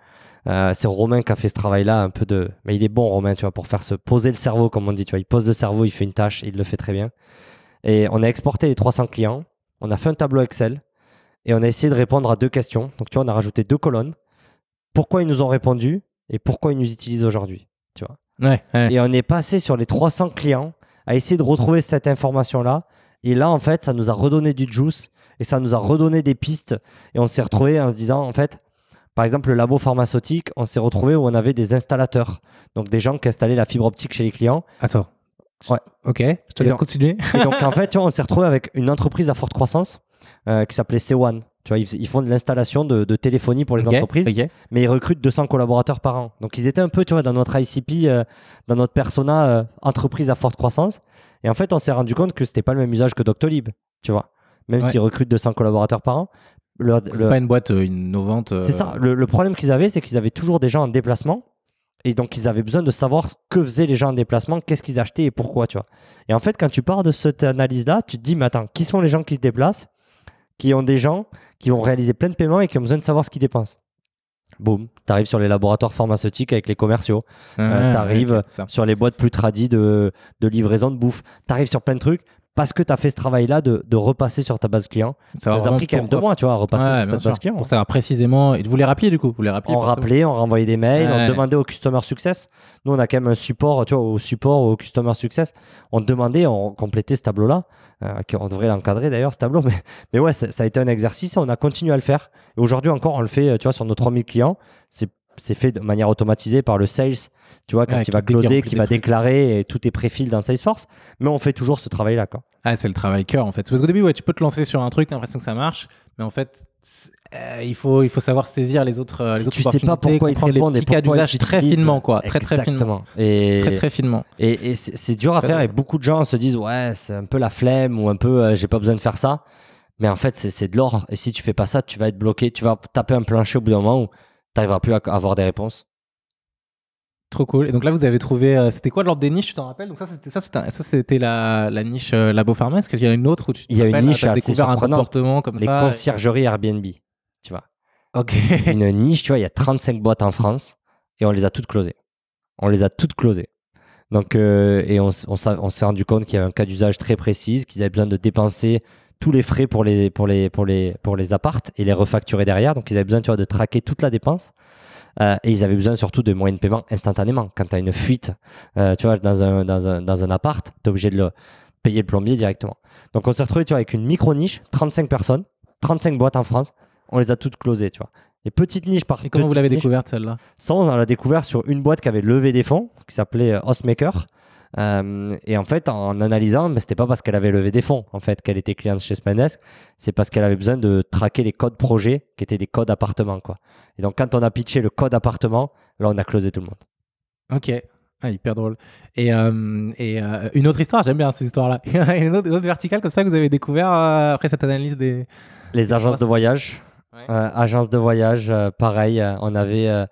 Speaker 1: Euh, c'est Romain qui a fait ce travail-là, un peu de. Mais il est bon, Romain, tu vois, pour faire se poser le cerveau, comme on dit. Tu vois, il pose le cerveau, il fait une tâche, il le fait très bien. Et on a exporté les 300 clients. On a fait un tableau Excel et on a essayé de répondre à deux questions. Donc tu vois, on a rajouté deux colonnes. Pourquoi ils nous ont répondu et pourquoi ils nous utilisent aujourd'hui. Tu vois?
Speaker 2: Ouais, ouais.
Speaker 1: Et on est passé sur les 300 clients à essayer de retrouver cette information-là. Et là, en fait, ça nous a redonné du juice et ça nous a redonné des pistes. Et on s'est retrouvé en se disant, en fait, par exemple, le labo pharmaceutique, on s'est retrouvé où on avait des installateurs. Donc des gens qui installaient la fibre optique chez les clients.
Speaker 2: Attends.
Speaker 1: Ouais.
Speaker 2: Ok, je te laisse continuer.
Speaker 1: Et donc, en fait, tu vois, on s'est retrouvé avec une entreprise à forte croissance euh, qui s'appelait C1. Tu vois, ils, font de l'installation de, de téléphonie pour les entreprises, mais ils recrutent 200 collaborateurs par an. Donc ils étaient un peu, tu vois, dans notre ICP, euh, dans notre persona euh, entreprise à forte croissance. Et en fait, on s'est rendu compte que c'était pas le même usage que Doctolib, tu vois. Même
Speaker 2: Ouais.
Speaker 1: s'ils recrutent 200 collaborateurs par an.
Speaker 2: C'est
Speaker 1: le-
Speaker 2: pas une boîte innovante.
Speaker 1: c'est ça. Le, le problème qu'ils avaient, c'est qu'ils avaient toujours des gens en déplacement. Et donc, ils avaient besoin de savoir ce que faisaient les gens en déplacement, qu'est-ce qu'ils achetaient et pourquoi, tu vois. Et en fait, quand tu pars de cette analyse-là, tu te dis, mais attends, qui sont les gens qui se déplacent, qui ont des gens qui vont réaliser plein de paiements et qui ont besoin de savoir ce qu'ils dépensent. Boum, tu arrives sur les laboratoires pharmaceutiques avec les commerciaux,
Speaker 2: Ah,
Speaker 1: Euh, t'arrives sur les boîtes plus tradies de, de livraison de bouffe, tu arrives sur plein de trucs parce que tu as fait ce travail-là de, de repasser sur ta base client.
Speaker 2: Ça
Speaker 1: nous a pris quand même deux mois, tu vois, à repasser
Speaker 2: Ouais,
Speaker 1: sur cette base client.
Speaker 2: Pour savoir précisément. Et vous les rappeliez du coup Vous les rappeliez
Speaker 1: On rappelait, on renvoyait des mails,
Speaker 2: Ouais.
Speaker 1: on demandait au customer success. Nous, on a quand même un support, tu vois, au support, au customer success. On demandait, on complétait ce tableau-là. Euh, on devrait l'encadrer d'ailleurs, ce tableau. Mais, mais ouais, ça, ça a été un exercice on a continué à le faire. Et aujourd'hui encore, on le fait, tu vois, sur nos 3000 clients. C'est c'est fait de manière automatisée par le sales, tu vois, quand
Speaker 2: Ouais,
Speaker 1: il va closer, qui va
Speaker 2: trucs.
Speaker 1: déclarer et tout est préfil dans Salesforce. Mais on fait toujours ce travail-là, quoi.
Speaker 2: Ah, c'est le travail cœur en fait. Parce qu'au début, ouais, tu peux te lancer sur un truc, t'as l'impression que ça marche, mais en fait, euh, il, faut, il faut savoir saisir les autres, euh, les
Speaker 1: Si
Speaker 2: autres
Speaker 1: tu sais pas pourquoi ils te répondent et pourquoi ils
Speaker 2: d'usage très finement, quoi. Très, très finement.
Speaker 1: Et,
Speaker 2: Très, très finement.
Speaker 1: Et, et c'est dur à faire et beaucoup de gens se disent ouais c'est un peu la flemme ou un peu euh, j'ai pas besoin de faire ça. Mais en fait c'est c'est de l'or et si tu fais pas ça tu vas être bloqué, tu vas taper un plancher au bout d'un moment où tu n'arriveras plus à à avoir des réponses.
Speaker 2: Trop cool. Et donc là, vous avez trouvé. euh, c'était quoi l'ordre des niches, tu t'en rappelles? Donc ça, c'était ça, c'était ça, c'était la, la niche euh, Labo Pharma. Est-ce qu'il y a une autre où tu
Speaker 1: Il y a une niche assez
Speaker 2: découvert un comportement comme
Speaker 1: Les
Speaker 2: ça
Speaker 1: conciergeries Airbnb, tu vois.
Speaker 2: Ok.
Speaker 1: Une niche, tu vois, il y a 35 boîtes en France et on les a toutes closées. On les a toutes closées. Donc, euh, et on, on s'est rendu compte qu'il y avait un cas d'usage très précis, qu'ils avaient besoin de dépenser tous les frais pour les, pour les, pour les, pour les appartes et les refacturer derrière. Donc, ils avaient besoin tu vois, de traquer toute la dépense. Euh, et ils avaient besoin surtout de moyens de paiement instantanément. Quand tu as une fuite euh, tu vois, dans, un, dans, un, dans un appart, tu es obligé de le, payer le plombier directement. Donc, on s'est retrouvé tu vois, avec une micro-niche, 35 personnes, 35 boîtes en France. On les a toutes closées, tu vois. Et petite niche par
Speaker 2: Et comment vous l'avez découverte celle-là?
Speaker 1: Ça, on l'a découvert sur une boîte qui avait levé des fonds, qui s'appelait euh, Hostmaker. Euh, et en fait, en analysant, mais c'était pas parce qu'elle avait levé des fonds, en fait, qu'elle était cliente chez Spendesk. C'est parce qu'elle avait besoin de traquer les codes projet, qui étaient des codes appartements, quoi. Et donc, quand on a pitché le code appartement, là, on a closé tout le monde.
Speaker 2: Ok. Ah, hyper drôle. Et, euh, et euh, une autre histoire, j'aime bien ces histoires-là. une, autre, une autre verticale comme ça que vous avez découvert après cette analyse des.
Speaker 1: Les agences de voyage,
Speaker 2: Ouais.
Speaker 1: agences de voyage, pareil, on avait.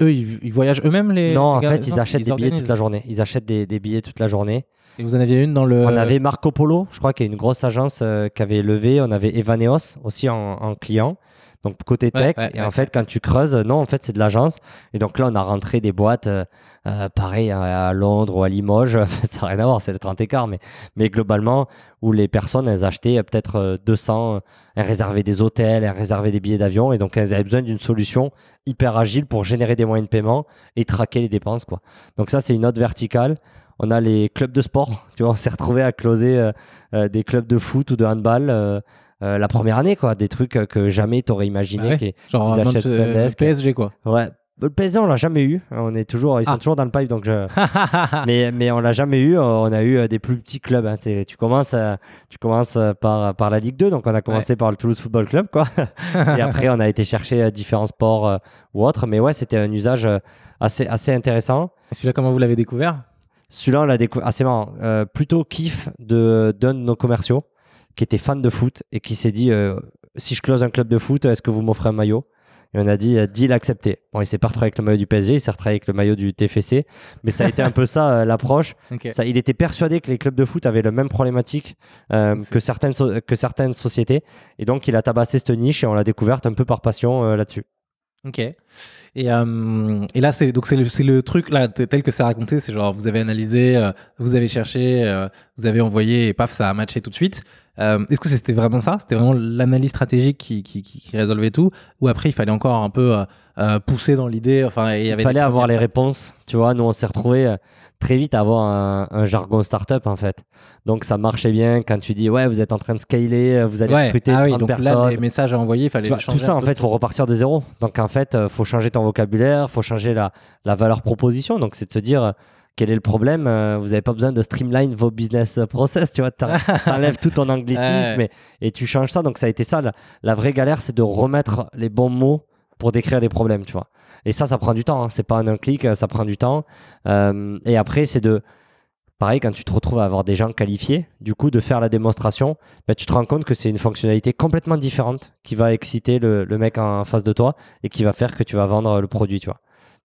Speaker 2: Eux, ils, ils voyagent eux-mêmes les.
Speaker 1: non, en
Speaker 2: les
Speaker 1: fait, ils
Speaker 2: non,
Speaker 1: achètent des billets toute la journée. Ils achètent des, des billets toute la journée.
Speaker 2: Et vous en aviez une dans le.
Speaker 1: On avait Marco Polo, je crois, qui est une grosse agence euh, qui avait levé. On avait Evaneos aussi en, en client. Donc côté tech.
Speaker 2: ouais,
Speaker 1: et
Speaker 2: ouais.
Speaker 1: en fait, quand tu creuses, non, en fait, c'est de l'agence. Et donc là, on a rentré des boîtes, euh, euh, pareil, à à Londres ou à Limoges. Ça n'a rien à voir, c'est le 30 écart. Mais, mais globalement, où les personnes, elles achetaient euh, peut-être euh, 200, euh, elles réservaient des hôtels, elles réservaient des billets d'avion. Et donc, elles avaient besoin d'une solution hyper agile pour générer des moyens de paiement et traquer les dépenses. Quoi. Donc ça, c'est une autre verticale. On a les clubs de sport. Tu vois, on s'est retrouvé à closer euh, euh, des clubs de foot ou de handball euh, euh, la première année, quoi. Des trucs euh, que jamais tu aurais imaginé.
Speaker 2: Ah ouais.
Speaker 1: qui-
Speaker 2: Genre euh,
Speaker 1: achètent
Speaker 2: euh,
Speaker 1: Spendesk.
Speaker 2: PSG quoi.
Speaker 1: Ouais. Le PSG, on l'a jamais eu. On est toujours, ils sont
Speaker 2: Ah.
Speaker 1: toujours dans le pipe, donc je. mais, mais on l'a jamais eu. On a eu euh, des plus petits clubs. hein. Tu commences, euh, tu commences euh, par, par la Ligue 2, donc on a commencé par le Toulouse Football Club, quoi. Et après, on a été chercher euh, différents sports euh, ou autres. Mais ouais, c'était un usage euh, assez, assez intéressant.
Speaker 2: Celui-là, comment vous l'avez découvert?
Speaker 1: Celui-là, on l'a découvert. Ah, c'est marrant. Euh, plutôt kiff de- d'un de nos commerciaux qui était fan de foot et qui s'est dit euh, si je close un club de foot, est-ce que vous m'offrez un maillot? Et on a dit euh, deal accepté. Bon, il s'est pas retrouvé avec le maillot du PSG, il s'est retrouvé avec le maillot du TFC. Mais ça a été un peu ça euh, l'approche. Ça, il était persuadé que les clubs de foot avaient la même problématique euh, que, certaines so- que certaines sociétés. Et donc, il a tabassé cette niche et on l'a découverte un peu par passion là-dessus.
Speaker 2: Ok. Et, euh, et là, c'est donc c'est le, le truc là tel que c'est raconté, c'est genre vous avez analysé, euh, vous avez cherché, euh, vous avez envoyé et paf, ça a matché tout de suite. Est-ce que c'était vraiment ça? C'était vraiment l'analyse stratégique qui, qui, résolvait tout? Ou après, il fallait encore un peu pousser dans l'idée enfin, il y
Speaker 1: Il
Speaker 2: avait
Speaker 1: fallait avoir les réponses. Tu vois, nous, on s'est retrouvés euh, très vite à avoir un, un jargon startup, en fait. Donc, ça marchait bien quand tu dis, ouais, vous êtes en train de scaler, vous allez
Speaker 2: Ouais.
Speaker 1: recruter
Speaker 2: Ah oui,
Speaker 1: 30
Speaker 2: donc
Speaker 1: personnes.
Speaker 2: là, les messages à envoyer, il fallait
Speaker 1: vois, tout ça, en fait, il faut repartir de zéro. Donc, en fait, il faut changer ton vocabulaire, faut changer la, la valeur proposition. Donc, c'est de se dire, euh, quel est le problème euh, Vous n'avez pas besoin de streamline vos business process, tu vois. T'enlèves tout ton anglicisme et, et, tu changes ça. Donc ça a été ça. La, la vraie galère, c'est de remettre les bons mots pour décrire des problèmes, tu vois. Et ça, ça prend du temps. Hein. C'est pas en un clic, ça prend du temps. Euh, et après, c'est de pareil, quand tu te retrouves à avoir des gens qualifiés, du coup, de faire la démonstration, bah, tu te rends compte que c'est une fonctionnalité complètement différente qui va exciter le, mec en face de toi et qui va faire que tu vas vendre le produit, tu.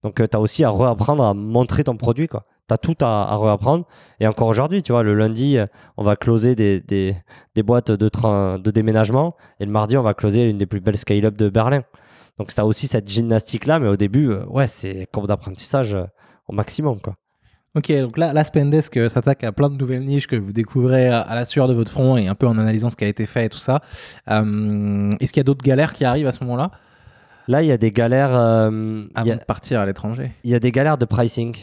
Speaker 1: Donc, euh, tu as aussi à reapprendre à montrer ton produit, quoi. Tu as tout à, reapprendre. Et encore aujourd'hui, tu vois, le lundi, euh, on va closer des, boîtes de, déménagement et le mardi, on va closer une des plus belles scale-up de Berlin. Donc, tu as aussi cette gymnastique-là, mais au début, euh, ouais, c'est courbe d'apprentissage au maximum.
Speaker 2: Ok, donc là, la Spendesk euh, s'attaque à plein de nouvelles niches que vous découvrez à, la sueur de votre front et un peu en analysant ce qui a été fait et tout ça. Euh, est-ce qu'il y a d'autres galères qui arrivent à ce moment-là?
Speaker 1: Là, il y a des galères.
Speaker 2: Euh, Avant de partir à l'étranger.
Speaker 1: Il y a des galères de pricing.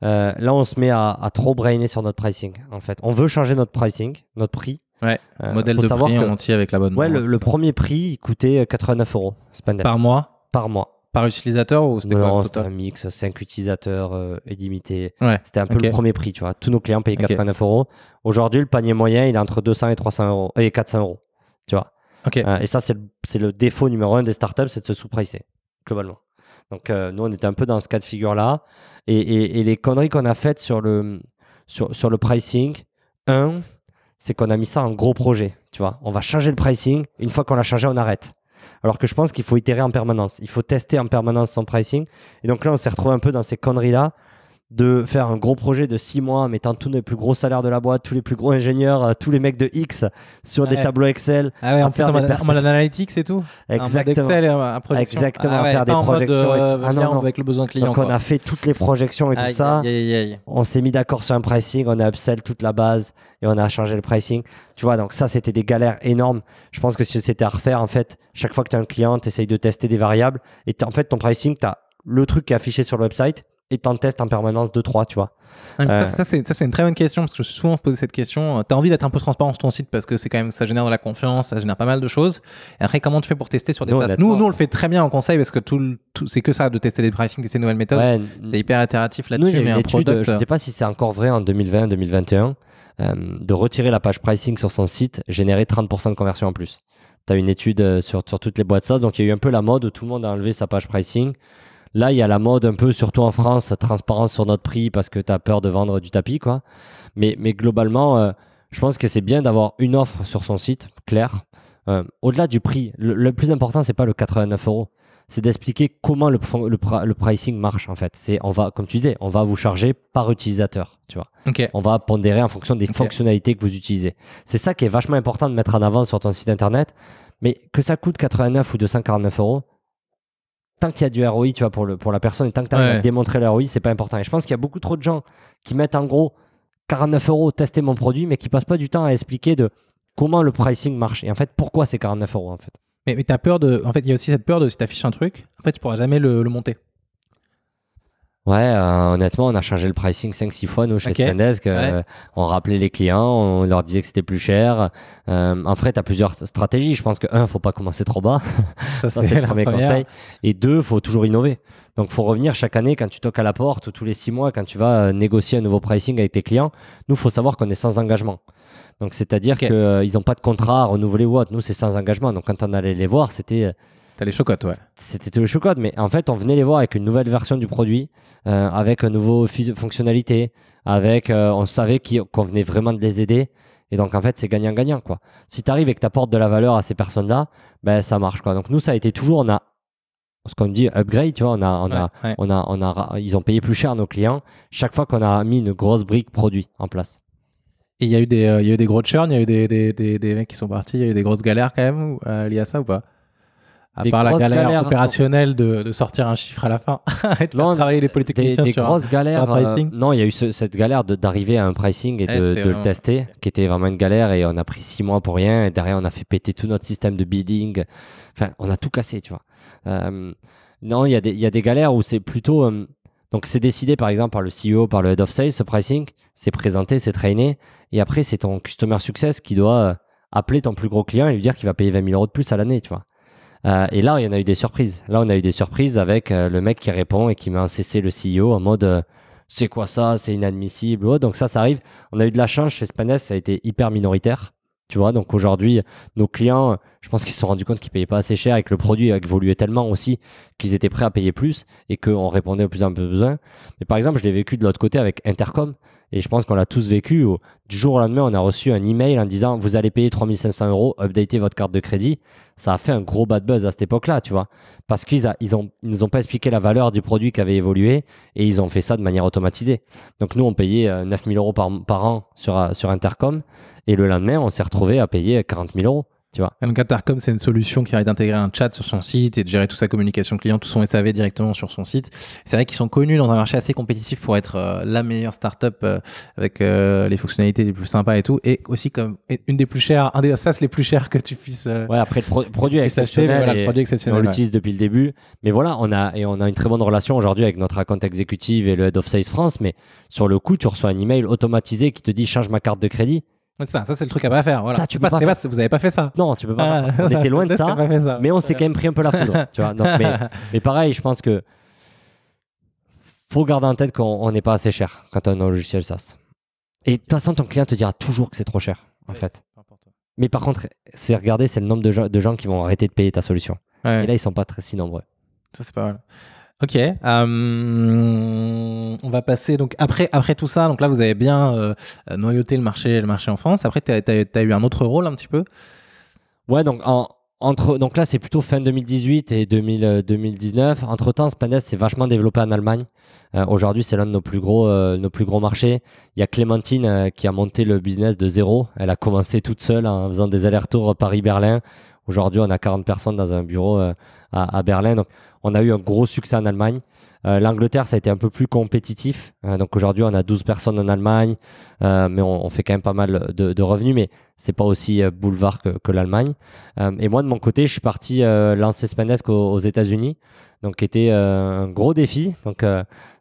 Speaker 1: là, on se met à, trop brainer sur notre pricing. En fait, on veut changer notre pricing, notre prix.
Speaker 2: Ouais. modèle de prix en entier avec la bonne.
Speaker 1: Ouais, le, premier prix, il coûtait 89 euros.
Speaker 2: Spendesk. Par mois?
Speaker 1: Par mois.
Speaker 2: Par utilisateur ou
Speaker 1: c'était quoi c'était un mix, 5 utilisateurs euh, illimité. C'était un peu le premier prix, tu vois. Tous nos clients payaient 89 euros. Aujourd'hui, le panier moyen, il est entre 200 et 300 euros et 400 euros, tu vois. Euh, et ça, c'est le, le, défaut numéro un des startups, c'est de se sous-pricer, globalement. Donc, euh, nous, on était un peu dans ce cas de figure-là. Et, et, et, les conneries qu'on a faites sur le, sur, sur le pricing, un, c'est qu'on a mis ça en gros projet, tu vois. On va changer le pricing. Une fois qu'on l'a changé, on arrête. Alors que je pense qu'il faut itérer en permanence. Il faut tester en permanence son pricing. Et donc là, on s'est retrouvé un peu dans ces conneries-là de faire un gros projet de six mois, mettant tous les plus gros salaires de la boîte, tous les plus gros ingénieurs, euh, tous les mecs de X sur des tableaux Excel.
Speaker 2: Ah ouais, en faire des en analytics et tout.
Speaker 1: Exactement.
Speaker 2: Excel et un
Speaker 1: Exactement, ah faire des projections.
Speaker 2: Euh, ah non, non. avec le besoin client.
Speaker 1: Donc on a fait toutes les projections et tout ça. on s'est mis d'accord sur un pricing, on a upsell toute la base et on a changé le pricing. Tu vois, donc ça, c'était des galères énormes. Je pense que si c'était à refaire, en fait, chaque fois que tu as un client, tu essayes de tester des variables et en fait, ton pricing, tu as le truc qui est affiché sur le website et t'en testes en permanence de trois, tu vois.
Speaker 2: Euh, ça, c'est, une très bonne question parce que je suis souvent posé cette question. Tu as envie d'être un peu transparent sur ton site parce que c'est quand même, ça génère de la confiance, ça génère pas mal de choses. Et après, comment tu fais pour tester sur des phases nous, nous, on le fait très bien en conseil parce que tout, tout c'est que ça de tester des pricing, tester des nouvelles méthodes. c'est hyper itératif là-dessus.
Speaker 1: Nous, mais étude, je sais pas si c'est encore vrai en 2020, 2021, euh, de retirer la page pricing sur son site, générer 30% de conversion en plus. Tu as une étude euh, sur, sur toutes les boîtes SaaS, donc il y a eu un peu la mode où tout le monde a enlevé sa page pricing. Là, il y a la mode un peu, surtout en France, transparence sur notre prix parce que tu as peur de vendre du tapis, quoi. Mais, mais globalement, euh, je pense que c'est bien d'avoir une offre sur son site, claire. Euh, au-delà du prix, le, plus important, c'est pas le 89 euros. C'est d'expliquer comment le, le, pricing marche, en fait. C'est, on va, comme tu disais, on va vous charger par utilisateur, tu vois. On va pondérer en fonction des fonctionnalités que vous utilisez. C'est ça qui est vachement important de mettre en avant sur ton site internet. Mais que ça coûte 89 ou 249 euros, tant qu'il y a du ROI, tu vois, pour, le, pour la personne, et tant que tu as démontré le ROI, c'est pas important. Et je pense qu'il y a beaucoup trop de gens qui mettent en gros 49 euros tester mon produit, mais qui passent pas du temps à expliquer de comment le pricing marche. Et en fait, pourquoi c'est 49 euros en fait?
Speaker 2: Mais, mais tu as peur de. En fait, il y a aussi cette peur de si tu affiches un truc, en fait, tu pourras jamais le monter.
Speaker 1: Ouais, euh, honnêtement, on a changé le pricing 5-6 fois, nous, chez Spendesk. Euh, on rappelait les clients, on leur disait que c'était plus cher. Euh, en fait, tu as plusieurs stratégies. Je pense que, un, faut pas commencer trop bas. Ça, c'est le premier conseil. Et deux, faut toujours innover. Donc, faut revenir chaque année quand tu toques à la porte ou tous les six mois quand tu vas négocier un nouveau pricing avec tes clients. Nous, faut savoir qu'on est sans engagement. Donc, c'est-à-dire qu'ils n'ont pas de contrat à renouveler ou autre. Nous, c'est sans engagement. Donc, quand on allait les voir, c'était
Speaker 2: T'as les chocottes, ouais.
Speaker 1: C'était tout les chocottes, mais en fait, on venait les voir avec une nouvelle version du produit, euh, avec une nouvelle fonctionnalité, avec, euh, on savait qu'on venait vraiment de les aider. Et donc, en fait, c'est gagnant-gagnant, quoi. Si tu arrives et que tu apportes de la valeur à ces personnes-là, ben, ça marche, quoi. Donc, nous, ça a été toujours, on a, ce qu'on dit, upgrade, tu vois, on a, on a, on a, on a, ils ont payé plus cher nos clients chaque fois qu'on a mis une grosse brique produit en place.
Speaker 2: Et il y a eu des, euh, il y a eu des gros churn, il y a eu des, des, des, des, mecs qui sont partis, il y a eu des grosses galères quand même, liées à ça ou pas? À part la galère opérationnelle de, de, sortir un chiffre à la fin et de non, travailler les politiques
Speaker 1: des, des grosses galères. Euh, non, il y a eu cette galère d'arriver à un pricing et de, de le tester, qui était vraiment une galère et on a pris six mois pour rien. Et derrière, on a fait péter tout notre système de bidding. Enfin, on a tout cassé, tu vois. Euh, non, il y, a des, y a des galères où c'est plutôt. Euh, donc, c'est décidé par exemple par le CEO, par le head of sales, ce pricing. C'est présenté, c'est traîné. Et après, c'est ton customer success qui doit appeler ton plus gros client et lui dire qu'il va payer 20 000 euros de plus à l'année, tu vois. Euh, et là, il y en a eu des surprises. Là, on a eu des surprises avec euh, le mec qui répond et qui met un CC le CEO en mode euh, c'est quoi ça, c'est inadmissible. Ouais, donc ça, ça arrive. On a eu de la chance chez Spandes, ça a été hyper minoritaire. Tu vois, donc aujourd'hui, nos clients, je pense qu'ils se sont rendus compte qu'ils payaient pas assez cher et que le produit a évolué tellement aussi qu'ils étaient prêts à payer plus et qu'on répondait aux plus en plus besoin. Mais par exemple, je l'ai vécu de l'autre côté avec Intercom et je pense qu'on l'a tous vécu. Où, du jour au lendemain, on a reçu un email en disant vous allez payer 3500 euros, updatez votre carte de crédit. Ça a fait un gros bad buzz à cette époque-là, tu vois, parce qu'ils ils nous ont pas expliqué la valeur du produit qui avait évolué et ils ont fait ça de manière automatisée. Donc nous, on payait euh, 9000 euros par, par an sur, euh, sur Intercom et le lendemain, on s'est retrouvé à payer 40 000 euros. Tu vois.
Speaker 2: Donc Intercom, c'est une solution qui arrive d'intégrer un chat sur son site et de gérer toute sa communication client, tout son SAV directement sur son site. C'est vrai qu'ils sont connus dans un marché assez compétitif pour être euh, la meilleure startup euh, avec euh, les fonctionnalités les plus sympas et tout, et aussi comme une des plus chères, un des SaaS les plus chers que tu puisses. euh,
Speaker 1: Ouais, après le pro- produit exceptionnel.
Speaker 2: voilà, le produit exceptionnel.
Speaker 1: on
Speaker 2: ouais.
Speaker 1: l'utilise depuis le début. Mais voilà, on a, et on a une très bonne relation aujourd'hui avec notre account exécutive et le Head of Sales France. Mais sur le coup, tu reçois un email automatisé qui te dit change ma carte de crédit.
Speaker 2: Ouais, ça, ça c'est le truc à pas faire. Voilà.
Speaker 1: Ça, tu
Speaker 2: C'est
Speaker 1: peux pas
Speaker 2: c'est pas- vous avez pas fait ça.
Speaker 1: Non, tu peux pas.
Speaker 2: Ah,
Speaker 1: faire ça. On était loin de
Speaker 2: t'as
Speaker 1: ça.
Speaker 2: pas fait ça.
Speaker 1: Mais on s'est quand même pris un peu la foudre. tu vois. Mais, mais pareil, je pense que faut garder en tête qu'on on n'est pas assez cher quand on a un logiciel SaaS. Et de toute façon, ton client te dira toujours que c'est trop cher, en
Speaker 2: Ouais.
Speaker 1: fait. Mais par contre, c'est regarder, c'est le nombre de gens, de gens qui vont arrêter de payer ta solution.
Speaker 2: Ouais.
Speaker 1: Et là, ils sont pas très si nombreux.
Speaker 2: Ça, c'est pas mal. Ok. euh, on va passer donc après après tout ça. Donc là, vous avez bien euh, noyauté le marché le marché en France. Après, tu as, eu un autre rôle un petit peu?
Speaker 1: Ouais, donc en- entre donc là c'est plutôt fin 2018 et 2000, euh, 2019. Entre temps, Spandes s'est vachement développé en Allemagne. Euh, Aujourd'hui, c'est l'un de nos plus gros euh, nos plus gros marchés. Il y a Clémentine euh, qui a monté le business de zéro. Elle a commencé toute seule en faisant des allers-retours Paris-Berlin. Aujourd'hui, on a 40 personnes dans un bureau à, à Berlin. Donc, on a eu un gros succès en Allemagne. Euh, L'Angleterre, ça a été un peu plus compétitif. Euh, donc aujourd'hui, on a 12 personnes en Allemagne, euh, mais on, on fait quand même pas mal de, de revenus, mais c'est pas aussi boulevard que, que l'Allemagne. Et moi, de mon côté, je suis parti lancer Spanesque aux, aux États-Unis, donc qui était un gros défi. Donc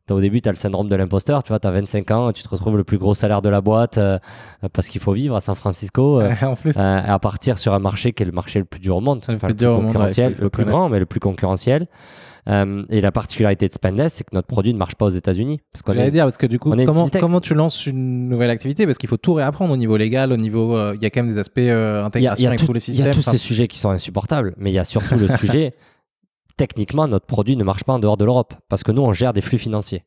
Speaker 1: au début, tu as le syndrome de l'imposteur, tu vois, tu as 25 ans, tu te retrouves le plus gros salaire de la boîte euh, parce qu'il faut vivre à San Francisco. euh,
Speaker 2: en plus.
Speaker 1: euh, à partir sur un marché qui est le marché le plus dur au monde,
Speaker 2: Le plus dur au monde, ouais,
Speaker 1: concurrentiel,
Speaker 2: il faut
Speaker 1: le
Speaker 2: le
Speaker 1: plus
Speaker 2: connaître.
Speaker 1: grand, mais le plus concurrentiel. Euh, et la particularité de Spendes, c'est que notre produit ne marche pas aux États-Unis. Parce qu'on
Speaker 2: J'allais
Speaker 1: est-
Speaker 2: dire parce que du coup, comment, tu lances une nouvelle activité? Parce qu'il faut tout réapprendre au niveau légal, au niveau. euh, Il y a quand même des aspects euh,
Speaker 1: il y a, il y
Speaker 2: intégration
Speaker 1: a
Speaker 2: avec
Speaker 1: tout-
Speaker 2: tous les
Speaker 1: il y a
Speaker 2: systèmes.
Speaker 1: tous
Speaker 2: enfin,
Speaker 1: ces sujets qui sont insupportables, mais il y a surtout le sujet, techniquement, notre produit ne marche pas en dehors de l'Europe, parce que nous, on gère des flux financiers.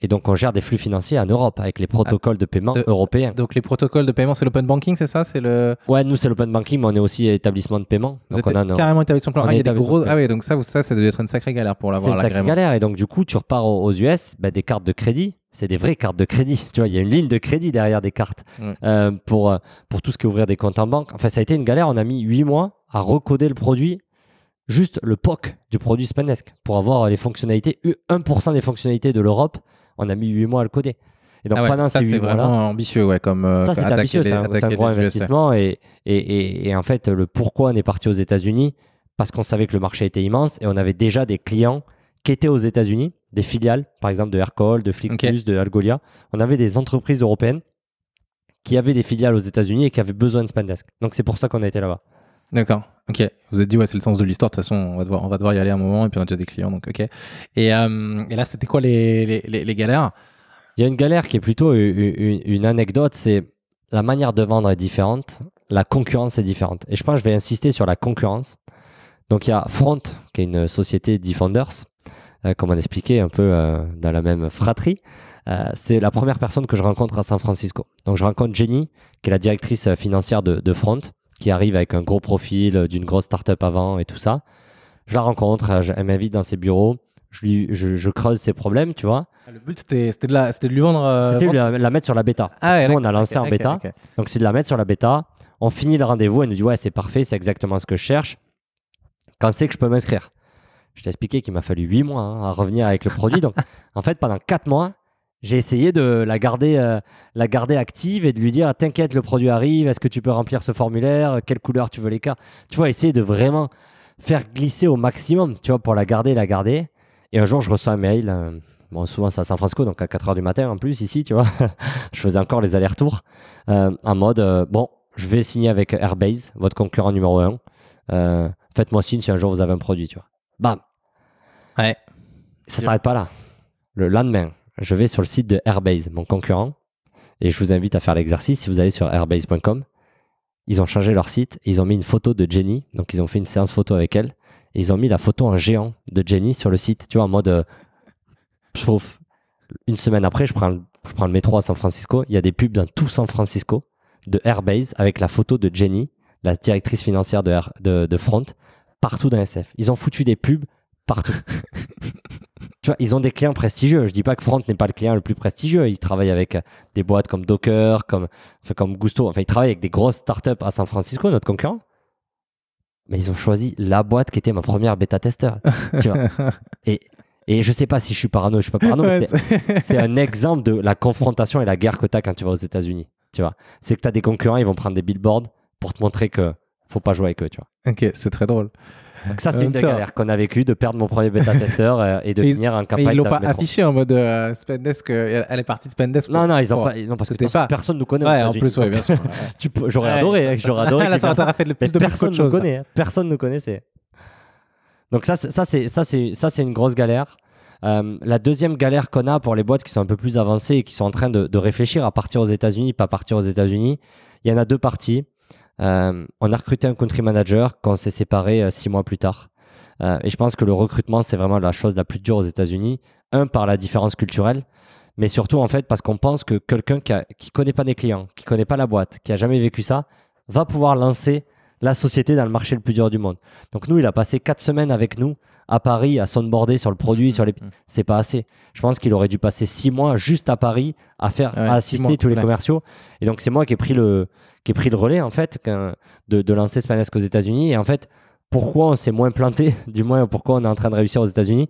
Speaker 1: Et donc, on gère des flux financiers en Europe, avec les protocoles de paiement
Speaker 2: de-
Speaker 1: européens.
Speaker 2: Donc les protocoles de paiement, c'est l'open banking, c'est ça? C'est le.
Speaker 1: Ouais, nous, c'est l'open banking, mais on est aussi établissement de paiement.
Speaker 2: Vous
Speaker 1: Donc,
Speaker 2: êtes
Speaker 1: on a nos-
Speaker 2: carrément établissement de plan. Ah, il y a des gros.
Speaker 1: de
Speaker 2: Ah oui, donc ça, ça, ça devait être une sacrée galère pour
Speaker 1: C'est
Speaker 2: l'avoir
Speaker 1: une sacrée galère. Et donc, du coup, tu repars aux US, bah, des cartes de crédit. C'est des vraies cartes de crédit. Tu vois, il y a une ligne de crédit derrière des cartes
Speaker 2: Ouais.
Speaker 1: euh, pour, euh, pour tout ce qui est ouvrir des comptes en banque. Enfin, ça a été une galère. On a mis 8 mois à recoder le produit, juste le POC du produit Spanesque, pour avoir les fonctionnalités. 1% des fonctionnalités de l'Europe, on a mis 8 mois à le coder. Et donc,
Speaker 2: Ah ouais,
Speaker 1: pendant
Speaker 2: ça,
Speaker 1: ces
Speaker 2: c'est
Speaker 1: 8 mois-là,
Speaker 2: vraiment ambitieux, ouais, comme. euh,
Speaker 1: ça, c'est ambitieux, c'est un, gros investissement. Et, et, et, et en fait, le pourquoi on est parti aux États-Unis, parce qu'on savait que le marché était immense et on avait déjà des clients qui étaient aux États-Unis, des filiales, par exemple de Aircall, de Flickplus, de Algolia. On avait des entreprises européennes qui avaient des filiales aux États-Unis et qui avaient besoin de Spendesk. Donc c'est pour ça qu'on a été là-bas.
Speaker 2: D'accord. Ok. Vous êtes dit, ouais, c'est le sens de l'histoire. De toute façon, on va, devoir, on va devoir y aller un moment et puis on a déjà des clients. Donc, ok. Et, euh, et là, c'était quoi les, les, galères?
Speaker 1: Il y a une galère qui est plutôt une anecdote, c'est la manière de vendre est différente, la concurrence est différente. Et je pense que je vais insister sur la concurrence. Donc il y a Front, qui est une société Defenders, euh, comme on expliquait un peu euh, dans la même fratrie. Euh, c'est la première personne que je rencontre à San Francisco. Donc je rencontre Jenny, qui est la directrice financière de Front, qui arrive avec un gros profil euh, d'une grosse startup avant et tout ça. Je la rencontre, euh, je- elle m'invite dans ses bureaux, je, lui, je, je creuse ses problèmes, tu vois.
Speaker 2: Le but, c'était de, la- de lui vendre. euh,
Speaker 1: C'était
Speaker 2: vendre-
Speaker 1: la, la mettre sur la bêta.
Speaker 2: Ah, ouais,
Speaker 1: Nous, on a lancé
Speaker 2: ok,
Speaker 1: en bêta. Donc, c'est de la mettre sur la bêta. On finit le rendez-vous. Elle nous dit Ouais, c'est parfait, c'est exactement ce que je cherche. Quand c'est que je peux m'inscrire? Je t'ai expliqué qu'il m'a fallu 8 mois hein, à revenir avec le produit. Donc, en fait, pendant 4 mois, j'ai essayé de la garder, euh, la garder active et de lui dire T'inquiète, le produit arrive. Est-ce que tu peux remplir ce formulaire Quelle couleur tu veux les cartes Tu vois, essayer de vraiment faire glisser au maximum, tu vois, pour la garder, la garder. Et un jour, je reçois un mail. euh, bon, souvent, c'est à San Francisco, donc à 4 h du matin en plus, ici, tu vois. je faisais encore les allers-retours euh, en mode euh, Bon, je vais signer avec Airbase, votre concurrent numéro 1. Faites-moi signe si un jour vous avez un produit, tu vois. Bam
Speaker 2: Ouais.
Speaker 1: Ça s'arrête pas là. Le lendemain, je vais sur le site de Airbase, mon concurrent, et je vous invite à faire l'exercice. Si vous allez sur airbase.com, ils ont changé leur site, ils ont mis une photo de Jenny, donc ils ont fait une séance photo avec elle, et ils ont mis la photo en géant de Jenny sur le site, tu vois, en mode. euh, une semaine après, je prends, le- métro à San Francisco, il y a des pubs dans tout San Francisco de Airbase avec la photo de Jenny, la directrice financière de, de Front, partout dans SF. Ils ont foutu des pubs partout. tu vois, ils ont des clients prestigieux. Je dis pas que Front n'est pas le client le plus prestigieux. Ils travaillent avec euh, des boîtes comme Docker, comme, enfin, comme Gusto. Enfin, ils travaillent avec des grosses startups à San Francisco, notre concurrent. Mais ils ont choisi la boîte qui était ma première bêta-testeur. Et, et je sais pas si je suis parano, je suis pas parano,
Speaker 2: Ouais,
Speaker 1: c'est- un exemple de la confrontation et la guerre que tu as quand tu vas aux États-Unis. Tu vois, c'est que tu as des concurrents, ils vont prendre des billboards pour te montrer que faut pas jouer avec eux. Tu vois.
Speaker 2: ok, c'est très drôle.
Speaker 1: Donc ça, c'est une des galères qu'on a vécu, de perdre mon premier bêta-testeur euh, et de en
Speaker 2: Et
Speaker 1: campagne.
Speaker 2: ils l'ont pas affiché en mode euh, Spendesk, euh, elle est partie de Spendesk.
Speaker 1: Non, non, ils ont pas. Non, parce que personne,
Speaker 2: pas.
Speaker 1: personne nous connaît.
Speaker 2: Ouais, en plus, ouais, bien sûr.
Speaker 1: J'aurais adoré, hein, j'aurais adoré.
Speaker 2: Là, ça, ça aurait fait le
Speaker 1: Mais
Speaker 2: plus de
Speaker 1: personne nous connaît. hein. Personne ne nous connaissait. Donc ça, c'est- ça c'est ça c'est ça c'est une grosse galère. Euh, la deuxième galère qu'on a pour les boîtes qui sont un peu plus avancées et qui sont en train de, de réfléchir à partir aux États-Unis, pas partir aux États-Unis, il y en a deux parties. Euh, on a recruté un country manager qu'on s'est séparé euh, six mois plus tard. Euh, et je pense que le recrutement, c'est vraiment la chose la plus dure aux États-Unis. Un, par la différence culturelle, mais surtout en fait parce qu'on pense que quelqu'un qui, qui connaît pas des clients, qui connaît pas la boîte, qui a jamais vécu ça, va pouvoir lancer la société dans le marché le plus dur du monde. Donc nous, il a passé quatre semaines avec nous à Paris à sonboarder sur le produit, sur les.
Speaker 2: Mhm.
Speaker 1: C'est pas assez. Je pense qu'il aurait dû passer six mois juste à Paris à faire,
Speaker 2: Ouais,
Speaker 1: à
Speaker 2: six
Speaker 1: assister
Speaker 2: mois,
Speaker 1: tous les
Speaker 2: ouais.
Speaker 1: commerciaux. Et donc c'est moi qui ai pris le, qui ai pris le relais en fait de, de lancer Spanesque aux États-Unis. Et en fait, pourquoi on s'est moins planté, du moins pourquoi on est en train de réussir aux États-Unis?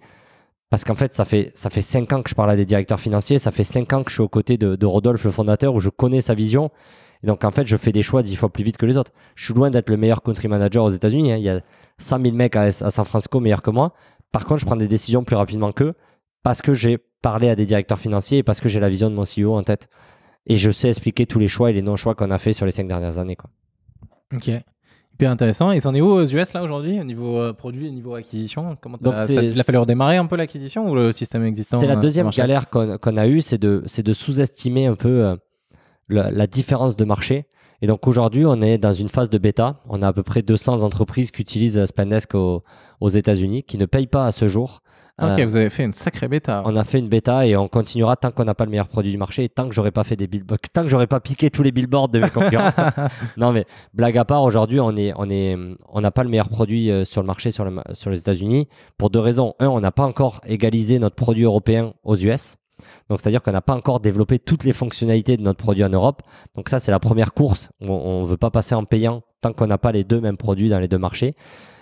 Speaker 1: Parce qu'en fait, ça fait ça fait cinq ans que je parle à des directeurs financiers, ça fait cinq ans que je suis aux côtés de, de Rodolphe, le fondateur, où je connais sa vision. Et donc en fait, je fais des choix dix fois plus vite que les autres. Je suis loin d'être le meilleur country manager aux États-Unis. hein. Il y a 100 000 mecs à, à San Francisco meilleurs que moi. Par contre, je prends des décisions plus rapidement qu'eux parce que j'ai parlé à des directeurs financiers et parce que j'ai la vision de mon CEO en tête. Et je sais expliquer tous les choix et les non-choix qu'on a fait sur les cinq dernières années. Quoi.
Speaker 2: Ok. Hyper intéressant. Et c'en est où aux US là aujourd'hui, au niveau euh, produit, au niveau acquisition? Comment
Speaker 1: Donc,
Speaker 2: Il a fallu redémarrer un peu l'acquisition ou le système existant
Speaker 1: C'est la
Speaker 2: euh,
Speaker 1: deuxième galère qu'on a eue, c'est de, sous-estimer un peu euh, la, la différence de marché. Et donc aujourd'hui, on est dans une phase de bêta. On a à peu près 200 entreprises qui utilisent Spendesk au- aux États-Unis, qui ne payent pas à ce jour.
Speaker 2: Ok,
Speaker 1: Euh,
Speaker 2: vous avez fait une sacrée bêta.
Speaker 1: on a fait une bêta et on continuera tant qu'on n'a pas le meilleur produit du marché et tant que j'aurai pas fait des billboards, tant que j'aurai pas piqué tous les billboards de mes concurrents. non mais blague à part, aujourd'hui on est, on est, on n'a pas le meilleur produit euh, sur le marché sur, le sur les États-Unis pour deux raisons. Un, on n'a pas encore égalisé notre produit européen aux US. Donc c'est-à-dire qu'on n'a pas encore développé toutes les fonctionnalités de notre produit en Europe. Donc ça c'est la première course. On ne veut pas passer en payant tant qu'on n'a pas les deux mêmes produits dans les deux marchés.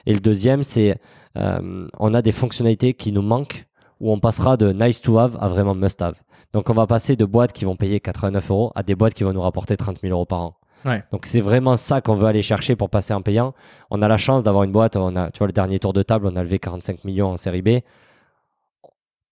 Speaker 1: Et le deuxième c'est euh, on a des fonctionnalités qui nous manquent où on passera de nice to have à vraiment must have. Donc on va passer de boîtes qui vont payer 89 euros à des boîtes qui vont nous rapporter 30 000 euros par an.
Speaker 2: Ouais.
Speaker 1: Donc c'est vraiment ça qu'on veut aller chercher pour passer en payant. On a la chance d'avoir une boîte, on a, tu vois le dernier tour de table, on a levé 45 millions en série B.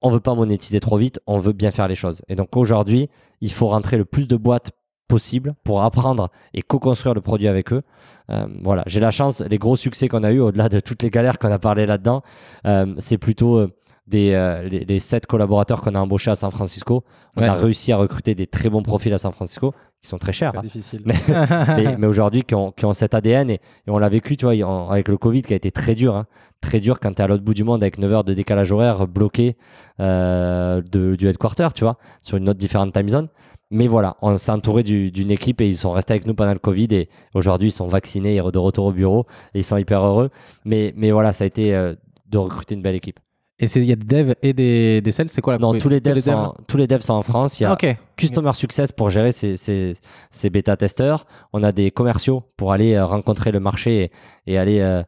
Speaker 1: On veut pas monétiser trop vite, on veut bien faire les choses. Et donc aujourd'hui, il faut rentrer le plus de boîtes possible pour apprendre et co-construire le produit avec eux. Euh, voilà, j'ai la chance, les gros succès qu'on a eu, au-delà de toutes les galères qu'on a parlé là-dedans, euh, c'est plutôt euh, des, les, les sept collaborateurs qu'on a embauchés à San Francisco. On
Speaker 2: Ouais.
Speaker 1: a réussi à recruter des très bons profils à San Francisco, qui sont très chers. Hein
Speaker 2: difficile.
Speaker 1: mais, mais aujourd'hui qui ont, qui ont cet ADN et, et on l'a vécu, tu vois, en- avec le Covid qui a été très dur, hein. très dur quand tu es à l'autre bout du monde avec 9 heures de décalage horaire bloqué de, du headquarter, tu vois, sur une autre différente time zone. Mais voilà, on s'est entouré du- d'une équipe et ils sont restés avec nous pendant le Covid et aujourd'hui ils sont vaccinés, ils sont de retour au bureau et ils sont hyper heureux. Mais, mais voilà, ça a été euh, de recruter une belle équipe.
Speaker 2: Et c'est- il y a des devs et des, des sales, c'est quoi la
Speaker 1: Non, tous les, devs sont, en- tous les devs sont en France. Il y a
Speaker 2: Ah, ok.
Speaker 1: Customer Success pour gérer ces, ces, ces bêta-testeurs. On a des commerciaux pour aller euh, rencontrer le marché et, et aller euh,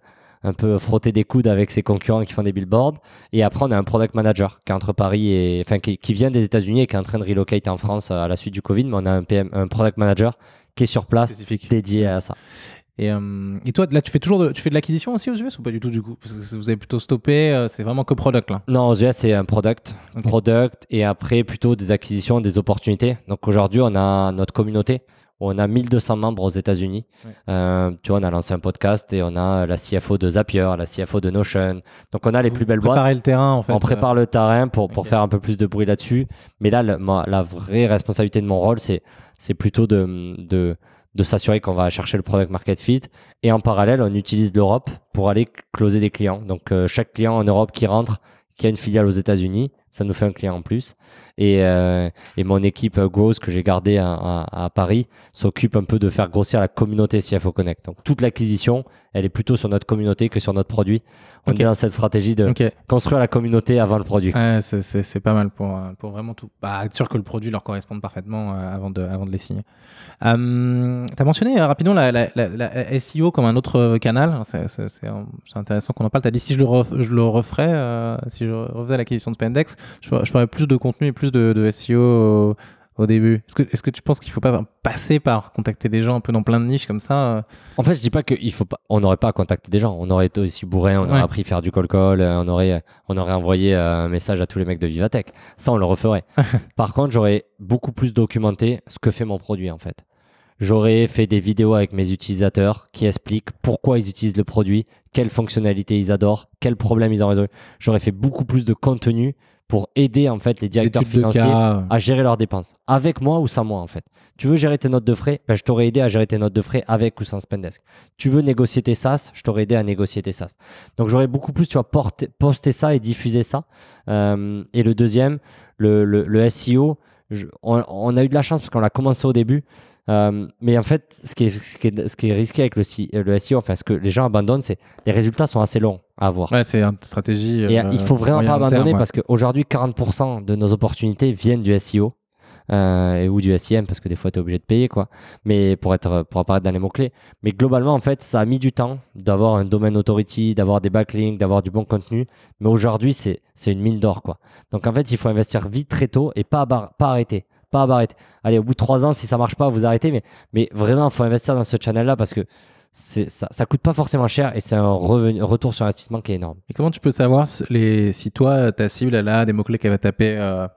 Speaker 1: un peu frotter des coudes avec ses concurrents qui font des billboards. Et après, on a un product manager qui est entre Paris et enfin qui, qui vient des États-Unis et qui est en train de relocate en France à la suite du Covid. Mais on a un, PM, un product manager qui est sur place
Speaker 2: Spécifique.
Speaker 1: dédié à ça.
Speaker 2: Et, euh, et toi, là, tu fais toujours de, tu fais de l'acquisition aussi aux US ou pas du tout du coup? Parce que vous avez plutôt stoppé, euh, c'est vraiment que product là?
Speaker 1: Non, aux US, c'est un product. Product et après plutôt des acquisitions, des opportunités. Donc aujourd'hui, on a notre communauté. On a 1200 membres aux États-Unis.
Speaker 2: Ouais.
Speaker 1: Euh, tu vois, on a lancé un podcast et on a la CFO de Zapier, la CFO de Notion. Donc, on a les
Speaker 2: Vous
Speaker 1: plus belles boîtes.
Speaker 2: Préparer le terrain, en fait.
Speaker 1: On prépare le terrain pour, faire un peu plus de bruit là-dessus. Mais là, le- la vraie responsabilité de mon rôle, c'est, c'est plutôt de, de, de s'assurer qu'on va chercher le product market fit. Et en parallèle, on utilise l'Europe pour aller closer des clients. Donc, euh, chaque client en Europe qui rentre, qui a une filiale aux États-Unis, ça nous fait un client en plus. Et, euh, et mon équipe euh, Growth que j'ai gardée à, à- à Paris s'occupe un peu de faire grossir la communauté CFO Connect. Donc, toute l'acquisition, elle est plutôt sur notre communauté que sur notre produit. On est dans cette stratégie de construire la communauté avant le produit.
Speaker 2: Ouais, c'est- pas mal pour, euh, pour vraiment tout. Bah, être sûr que le produit leur corresponde parfaitement euh, avant, de, avant de les signer. Euh, tu as mentionné euh, rapidement la, la- la- la SEO comme un autre canal. C'est c'est- intéressant qu'on en parle. Tu as dit si je le, ref- je le referais, euh, si je refaisais l'acquisition de Spendex, je, ferais- je ferais plus de contenu et plus de, de SEO au, début. Est-ce que, est-ce que tu penses qu'il faut pas passer par contacter des gens un peu dans plein de niches comme ça euh
Speaker 1: En fait, je dis pas qu'il faut pas. On n'aurait pas contacté des gens. On aurait été aussi bourré. On
Speaker 2: Ouais.
Speaker 1: aurait appris à faire du call call. euh, On aurait, on aurait envoyé euh, un message à tous les mecs de Vivatech. Ça, on le referait. Par contre, j'aurais beaucoup plus documenté ce que fait mon produit en fait. J'aurais fait des vidéos avec mes utilisateurs qui expliquent pourquoi ils utilisent le produit, quelles fonctionnalités ils adorent, quels problèmes ils ont résolu. J'aurais fait beaucoup plus de contenu pour aider en fait les directeurs financiers
Speaker 2: cas.
Speaker 1: à gérer leurs dépenses, avec moi ou sans moi en fait. Tu veux gérer tes notes de frais, ben, je t'aurais aidé à gérer tes notes de frais avec ou sans Spendesk. Tu veux négocier tes SaaS, je t'aurais aidé à négocier tes SaaS. Donc j'aurais beaucoup plus, tu vois, porté- posté ça et diffusé ça. Euh, et le deuxième, le, le, le SEO, je- on, on a eu de la chance parce qu'on l'a commencé au début. Euh, mais en fait, ce qui est, ce qui est, ce qui est risqué avec le, si- le SEO, enfin ce que les gens abandonnent, c'est les résultats sont assez longs à avoir.
Speaker 2: Ouais, c'est une stratégie.
Speaker 1: Et
Speaker 2: euh,
Speaker 1: il faut vraiment pas
Speaker 2: terme,
Speaker 1: abandonner
Speaker 2: ouais.
Speaker 1: parce qu'aujourd'hui, 40% de nos opportunités viennent du SEO euh, ou du SEM parce que des fois, tu es obligé de payer quoi. Mais pour, être, pour apparaître dans les mots-clés. Mais globalement, en fait, ça a mis du temps d'avoir un domaine authority, d'avoir des backlinks, d'avoir du bon contenu. Mais aujourd'hui, c'est une mine d'or quoi. Donc en fait, il faut investir vite, très tôt et pas, pas arrêter. Pas arrêter. Allez, au bout de trois ans, si ça marche pas, vous arrêtez. Mais, mais vraiment, il faut investir dans ce channel-là parce que ça, ça coûte pas forcément cher et c'est un revenu- retour sur investissement qui est énorme.
Speaker 2: Et comment tu peux savoir si, les, si toi, ta cible, elle a des mots-clés qu'elle va taper euh,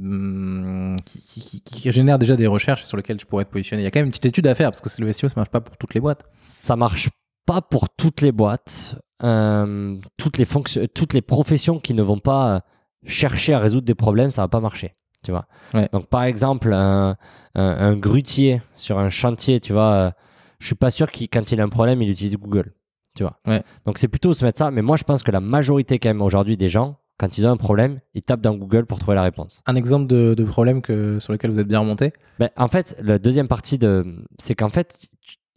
Speaker 2: hum, qui, qui, qui- qui génèrent déjà des recherches sur lesquelles tu pourrais te positionner? Il y a quand même une petite étude à faire parce que c'est le SEO, ça marche pas pour toutes les boîtes.
Speaker 1: ça marche pas pour toutes les boîtes, euh, toutes les fonctions, toutes les professions qui ne vont pas euh, chercher à résoudre des problèmes, ça va pas marcher. Tu vois.
Speaker 2: Ouais.
Speaker 1: Donc par exemple, un, un, un grutier sur un chantier, tu vois, euh, je suis pas sûr qu'il quand il a un problème, il utilise Google. Tu vois.
Speaker 2: Ouais.
Speaker 1: Donc c'est plutôt se mettre ça. Mais moi, je pense que la majorité quand même aujourd'hui des gens, quand ils ont un problème, ils tapent dans Google pour trouver la réponse.
Speaker 2: Un exemple de, de problème que, sur lequel vous êtes bien remonté?
Speaker 1: Ben, en fait, la deuxième partie de, c'est qu'en fait,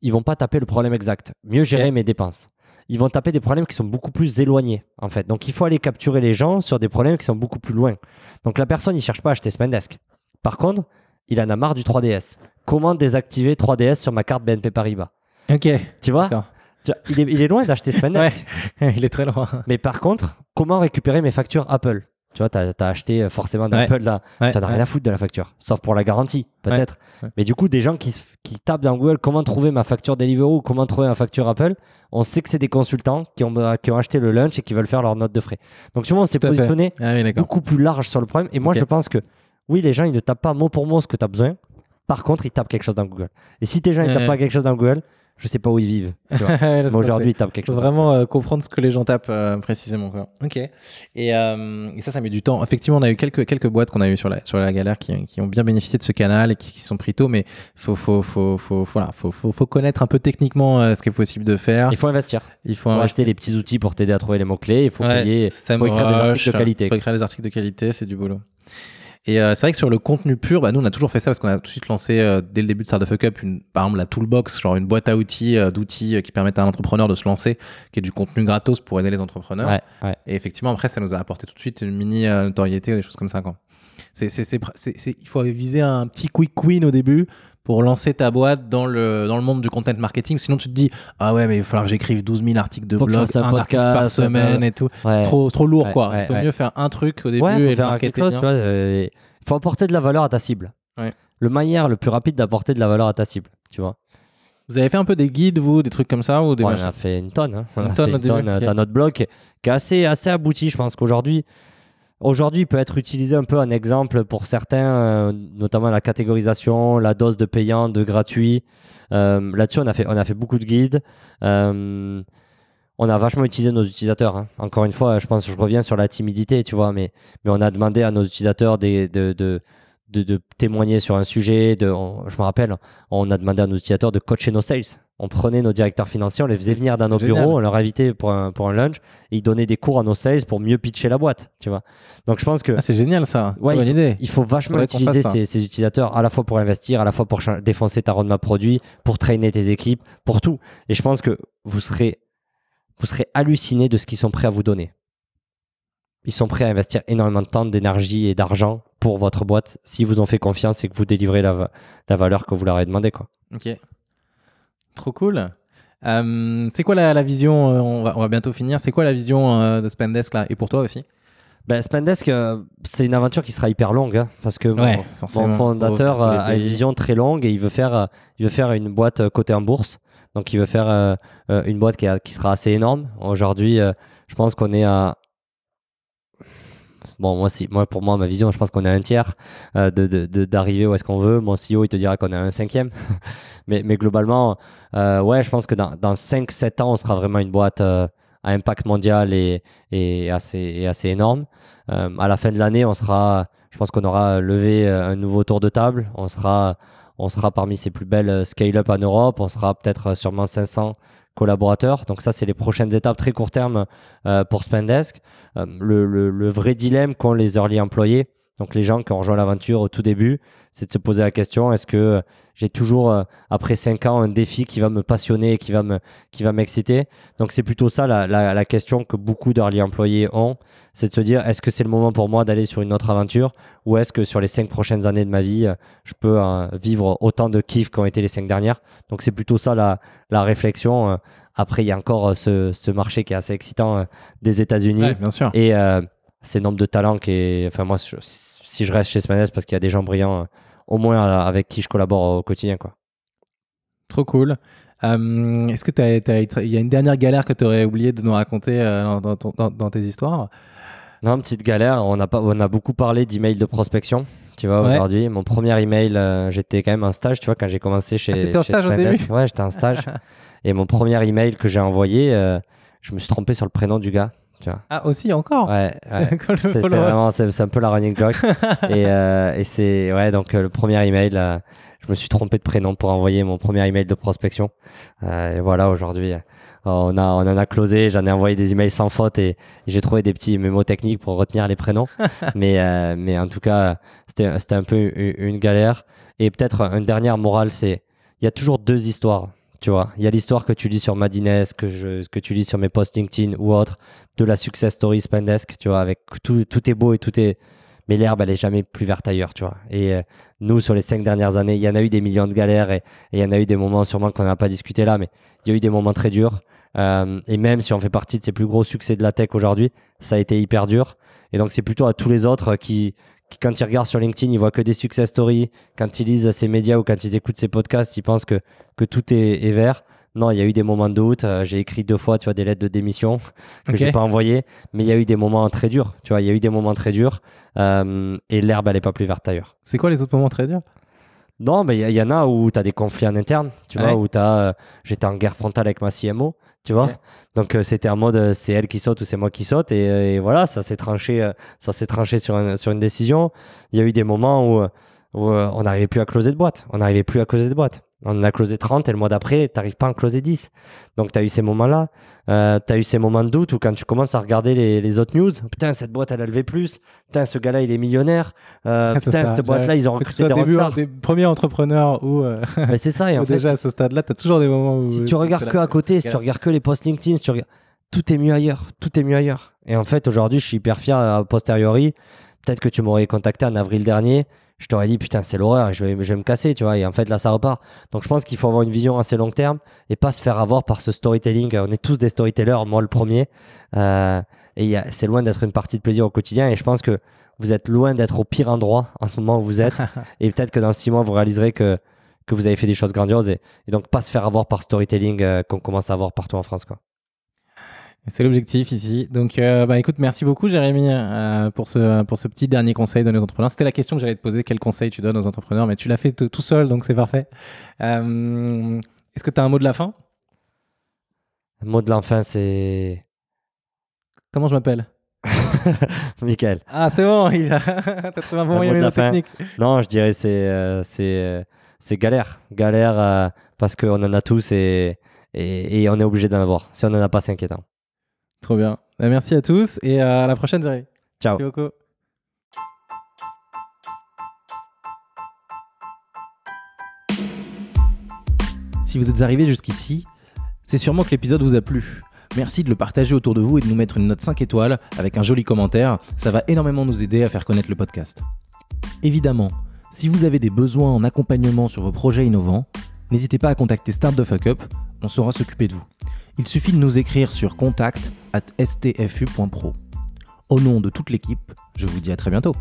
Speaker 1: ils vont pas taper le problème exact. Mieux gérer mes dépenses. Ils vont taper des problèmes qui sont beaucoup plus éloignés, en fait. Donc, il faut aller capturer les gens sur des problèmes qui sont beaucoup plus loin. Donc, la personne, il cherche pas à acheter Spendesk. Par contre, il en a marre du 3DS. Comment désactiver 3DS sur ma carte BNP Paribas
Speaker 2: Ok.
Speaker 1: Tu vois,
Speaker 2: D'accord.
Speaker 1: Tu vois, il, est, il est loin d'acheter Spendesk.
Speaker 2: Ouais, il est très loin.
Speaker 1: Mais par contre, comment récupérer mes factures Apple? Tu vois, tu as, acheté euh, forcément d'Apple là.
Speaker 2: Ouais,
Speaker 1: Tu n'en as rien à foutre de la facture, sauf pour la garantie, peut-être. Mais du coup, des gens qui, qui tapent dans Google comment trouver ma facture Deliveroo ou comment trouver ma facture Apple, on sait que c'est des consultants qui ont, euh, qui ont acheté le lunch et qui veulent faire leur note de frais. Donc, tu vois, on s'est positionné
Speaker 2: Ah oui,
Speaker 1: beaucoup plus large sur le problème. Et moi, je pense que oui, les gens, ils ne tapent pas mot pour mot ce que tu as besoin. Par contre, ils tapent quelque chose dans Google. Et si tes gens, ils
Speaker 2: Ouais.
Speaker 1: tapent pas quelque chose dans Google, je sais pas où ils vivent. Mais aujourd'hui, ils tapent quelque
Speaker 2: faut
Speaker 1: chose.
Speaker 2: vraiment euh, comprendre ce que les gens tapent euh, précisément. Quoi. Ok. Et, euh, et ça, ça met du temps. Effectivement, on a eu quelques, quelques boîtes qu'on a eu sur la, sur la galère qui, qui ont bien bénéficié de ce canal et qui, qui sont pris tôt, mais faut, faut, faut, faut, voilà, faut, faut, faut connaître un peu techniquement ce qui est possible de faire.
Speaker 1: Il faut investir.
Speaker 2: Il faut
Speaker 1: Il faut
Speaker 2: investir.
Speaker 1: acheter les petits outils pour t'aider à trouver les mots-clés. Il faut
Speaker 2: Ouais,
Speaker 1: payer.
Speaker 2: SEMrush,
Speaker 1: faut écrire des articles de qualité.
Speaker 2: Faut écrire des articles de qualité, c'est du boulot. Et euh, c'est vrai que sur le contenu pur, bah, nous on a toujours fait ça parce qu'on a tout de suite lancé euh, dès le début de Startup Fuck Up, une, par exemple la toolbox, genre une boîte à outils euh, d'outils qui permettent à un entrepreneur de se lancer, qui est du contenu gratos pour aider les entrepreneurs.
Speaker 1: Ouais, ouais.
Speaker 2: Et effectivement après ça nous a apporté tout de suite une mini notoriété ou des choses comme ça. Quoi. C'est, c'est, c'est, c'est- c'est- il faut viser un petit quick win au début pour lancer ta boîte dans le, dans le monde du content marketing. Sinon tu te dis ah ouais mais il va falloir que j'écrive 12 000 articles de blog,
Speaker 1: un
Speaker 2: un article par semaine
Speaker 1: euh,
Speaker 2: et tout.
Speaker 1: Ouais.
Speaker 2: Trop, trop lourd
Speaker 1: Ouais,
Speaker 2: quoi. il
Speaker 1: ouais.
Speaker 2: mieux faire un truc au début et le
Speaker 1: faire
Speaker 2: marketer
Speaker 1: quelque chose,
Speaker 2: bien.
Speaker 1: tu vois. euh, Il faut apporter de la valeur à ta cible. Le manière le plus rapide d'apporter de la valeur à ta cible, tu vois.
Speaker 2: Vous avez fait un peu des guides, vous, des trucs comme ça ou des
Speaker 1: on a fait une tonne. hein.
Speaker 2: Une tonne
Speaker 1: une tonne, dans notre blog qui est assez, assez abouti. Je pense qu'aujourd'hui, aujourd'hui, peut être utilisé un peu en exemple pour certains, euh, notamment la catégorisation, la dose de payant, de gratuit. Euh, Là-dessus, on, a fait, on a fait beaucoup de guides. Euh, on a vachement utilisé nos utilisateurs. hein. Encore une fois, je pense que je reviens sur la timidité, tu vois, mais, mais on a demandé à nos utilisateurs de, de, de, témoigner sur un sujet. On- je me rappelle, on a demandé à nos utilisateurs de coacher nos sales. On prenait nos directeurs financiers, on les faisait venir dans nos
Speaker 2: génial.
Speaker 1: bureaux, on leur invitait pour un, pour un lunch et ils donnaient des cours à nos sales pour mieux pitcher la boîte, tu vois. Donc je pense que
Speaker 2: Ah, c'est génial ça.
Speaker 1: Ouais,
Speaker 2: Bonne idée.
Speaker 1: il faut vachement utiliser ces, ces utilisateurs à la fois pour investir, à la fois pour défoncer ta roadmap produit, pour traîner tes équipes, pour tout. Et je pense que vous serez, vous serez halluciné de ce qu'ils sont prêts à vous donner. Ils sont prêts à investir énormément de temps, d'énergie et d'argent pour votre boîte si vous ont fait confiance et que vous délivrez la valeur que vous leur avez demandé. Quoi.
Speaker 2: Ok. Trop cool. Euh, c'est quoi la, la vision euh, on, va, on va bientôt finir. C'est quoi la vision euh, de Spendesk là Et pour toi aussi?
Speaker 1: Ben, Spendesk, euh, c'est une aventure qui sera hyper longue hein, parce que mon-
Speaker 2: Ouais,
Speaker 1: mon,
Speaker 2: forcément.
Speaker 1: fondateur a une vision très longue et il veut faire, il veut faire une boîte cotée en bourse. Donc, il veut faire une boîte qui, a- qui sera assez énorme. Aujourd'hui, je pense qu'on est à. Bon, moi, si, moi, pour moi, ma vision, je pense qu'on est un tiers euh, de- de- d'arriver où est-ce qu'on veut. Mon CEO, il te dira qu'on est un cinquième. mais, mais globalement, euh, ouais, je pense que dans, dans 5-7 ans, on sera vraiment une boîte euh, à impact mondial et, et assez, et assez énorme. À la fin de l'année, on sera, je pense qu'on aura levé un nouveau tour de table. On sera, on sera parmi ces plus belles scale-up en Europe. On sera peut-être sûrement 500 collaborateurs. Donc ça, c'est les prochaines étapes très court terme euh, pour Spendesk. Euh, le, le- le vrai dilemme qu'ont les early employés, donc les gens qui ont rejoint l'aventure au tout début, c'est de se poser la question est-ce que euh, j'ai toujours, euh, après 5 ans, un défi qui va me passionner qui va me, qui va m'exciter? Donc c'est plutôt ça la, la- la question que beaucoup d'early employés ont c'est de se dire est-ce que c'est le moment pour moi d'aller sur une autre aventure? Ou est-ce que sur les 5 prochaines années de ma vie, euh, je peux vivre autant de kiff qu'ont été les 5 dernières? Donc c'est plutôt ça la, la réflexion. Après, il y a encore ce, ce marché qui est assez excitant euh, des États-Unis.
Speaker 2: Ouais, bien sûr.
Speaker 1: Et euh, c'est le nombre de talents qui est. Enfin, moi, si je reste chez Smanes, parce qu'il y a des gens brillants, euh, au moins euh, avec qui je collabore au quotidien. Quoi.
Speaker 2: Trop cool. Euh, Est-ce que il y a une dernière galère que tu aurais oublié de nous raconter euh, dans, tes histoires?
Speaker 1: Non, petite galère. On a, pas, on a beaucoup parlé d'email de prospection. Tu vois,
Speaker 2: Ouais.
Speaker 1: aujourd'hui, mon premier email, euh, j'étais quand même en stage, tu vois, quand j'ai commencé chez.
Speaker 2: Ah, t'étais en stage au début?
Speaker 1: Ouais, j'étais en stage. Et mon premier email que j'ai envoyé, je me suis trompé sur le prénom du gars. Tu vois.
Speaker 2: Ah, aussi, encore
Speaker 1: Ouais, C'est vraiment, un peu la running joke. et euh, et c'est, ouais, donc euh, le premier email, euh, je me suis trompé de prénom pour envoyer mon premier email de prospection. Euh, et voilà, aujourd'hui, on, a, on en a closé, j'en ai envoyé des emails sans faute et, j'ai trouvé des petits mémos techniques pour retenir les prénoms. mais, euh, mais en tout cas, c'était c'était un peu une, une galère. Et peut-être une dernière morale, c'est il y a toujours deux histoires. Il y a l'histoire que tu lis sur Madines, que, tu lis sur mes posts LinkedIn ou autres, de la success story Spendesk, tu vois, avec tout, tout est beau et tout est. Mais l'herbe, elle est jamais plus verte ailleurs. Et euh, nous, sur les cinq dernières années, il y en a eu des millions de galères et et il y en a eu des moments sûrement qu'on n'a pas discuté là, mais il y a eu des moments très durs. Euh, et même si on fait partie de ces plus gros succès de la tech aujourd'hui, ça a été hyper dur. Et donc, c'est plutôt à tous les autres qui, qui, quand ils regardent sur LinkedIn, ils voient que des success stories. Quand ils lisent ces médias ou quand ils écoutent ces podcasts, ils pensent que, que tout est, est vert. Non, il y a eu des moments de doute. Euh, j'ai écrit deux fois, tu vois, des lettres de démission que
Speaker 2: Ok.
Speaker 1: j'ai pas envoyées. Mais il y a eu des moments très durs. Tu vois, il y a eu des moments très durs. Euh, et l'herbe, elle est pas plus verte ailleurs.
Speaker 2: C'est quoi les autres moments très durs?
Speaker 1: Non, mais il y, y en a où tu as des conflits en interne, tu
Speaker 2: Ouais.
Speaker 1: vois, où as. J'étais en guerre frontale avec ma CMO, tu vois. Donc euh, c'était en mode euh, c'est elle qui saute ou c'est moi qui saute. Et, euh, et voilà, ça s'est tranché, euh, ça s'est tranché sur, un- sur une décision. Il y a eu des moments où, euh, où, euh, on n'arrivait plus à closer de boîte. On n'arrivait plus à closer de boîte. On en a closé 30 et le mois d'après, tu n'arrives pas à en closer 10. Donc tu as eu ces moments-là. Euh, tu as eu ces moments de doute où quand tu commences à regarder les, les autres news, putain, cette boîte, elle a levé plus. Putain, ce gars-là, il est millionnaire. Euh,
Speaker 2: Ah,
Speaker 1: putain,
Speaker 2: ça.
Speaker 1: cette boîte-là, ils ont
Speaker 2: Que tu
Speaker 1: recruté
Speaker 2: sois
Speaker 1: des
Speaker 2: début, des premiers entrepreneurs ou, euh,
Speaker 1: Mais c'est ça. Et
Speaker 2: ou
Speaker 1: en fait,
Speaker 2: déjà à ce stade-là, tu as toujours des moments où.
Speaker 1: si tu regardes que à côté, si tu regardes que les posts LinkedIn, si tu regardes... tout est mieux ailleurs. Tout est mieux ailleurs. Et en fait, aujourd'hui, je suis hyper fier a posteriori. Peut-être que tu m'aurais contacté en avril dernier. Je t'aurais dit, putain, c'est l'horreur, je vais, je vais me casser, tu vois. Et en fait, là, ça repart. Donc, je pense qu'il faut avoir une vision assez long terme et pas se faire avoir par ce storytelling. On est tous des storytellers, moi le premier. Euh, et c'est loin d'être une partie de plaisir au quotidien. Et je pense que vous êtes loin d'être au pire endroit en ce moment où vous êtes. et peut-être que dans six mois, vous réaliserez que, que vous avez fait des choses grandioses. Et, et donc, pas se faire avoir par storytelling euh, qu'on commence à avoir partout en France. Quoi.
Speaker 2: C'est l'objectif ici. Donc, euh, bah, écoute, merci beaucoup, Jérémy, euh, pour, ce, pour ce petit dernier conseil donné aux entrepreneurs. C'était la question que j'allais te poser quel conseil tu donnes aux entrepreneurs, mais tu l'as fait tout seul, donc c'est parfait. Euh, Est-ce que tu as un mot de la fin?
Speaker 1: Le mot de l'enfin, c'est.
Speaker 2: Comment je m'appelle?
Speaker 1: Michael.
Speaker 2: Ah, c'est bon, il a... t'as trouvé un bon moyen
Speaker 1: de la fin.
Speaker 2: technique.
Speaker 1: Non, je dirais c'est euh, c'est galère, galère parce qu'on en a tous et, et, et on est obligé d'en avoir. Si on n'en a pas, c'est inquiétant.
Speaker 2: Trop bien. Bah, merci à tous et euh, à la prochaine, Jérémy.
Speaker 1: Ciao.
Speaker 2: Merci beaucoup. Si vous êtes arrivé jusqu'ici, c'est sûrement que l'épisode vous a plu. Merci de le partager autour de vous et de nous mettre une note 5 étoiles avec un joli commentaire. Ça va énormément nous aider à faire connaître le podcast. Évidemment, si vous avez des besoins en accompagnement sur vos projets innovants, n'hésitez pas à contacter Start the Fuck Up, on saura s'occuper de vous. Il suffit de nous écrire sur contact at stfu.pro. Au nom de toute l'équipe, je vous dis à très bientôt.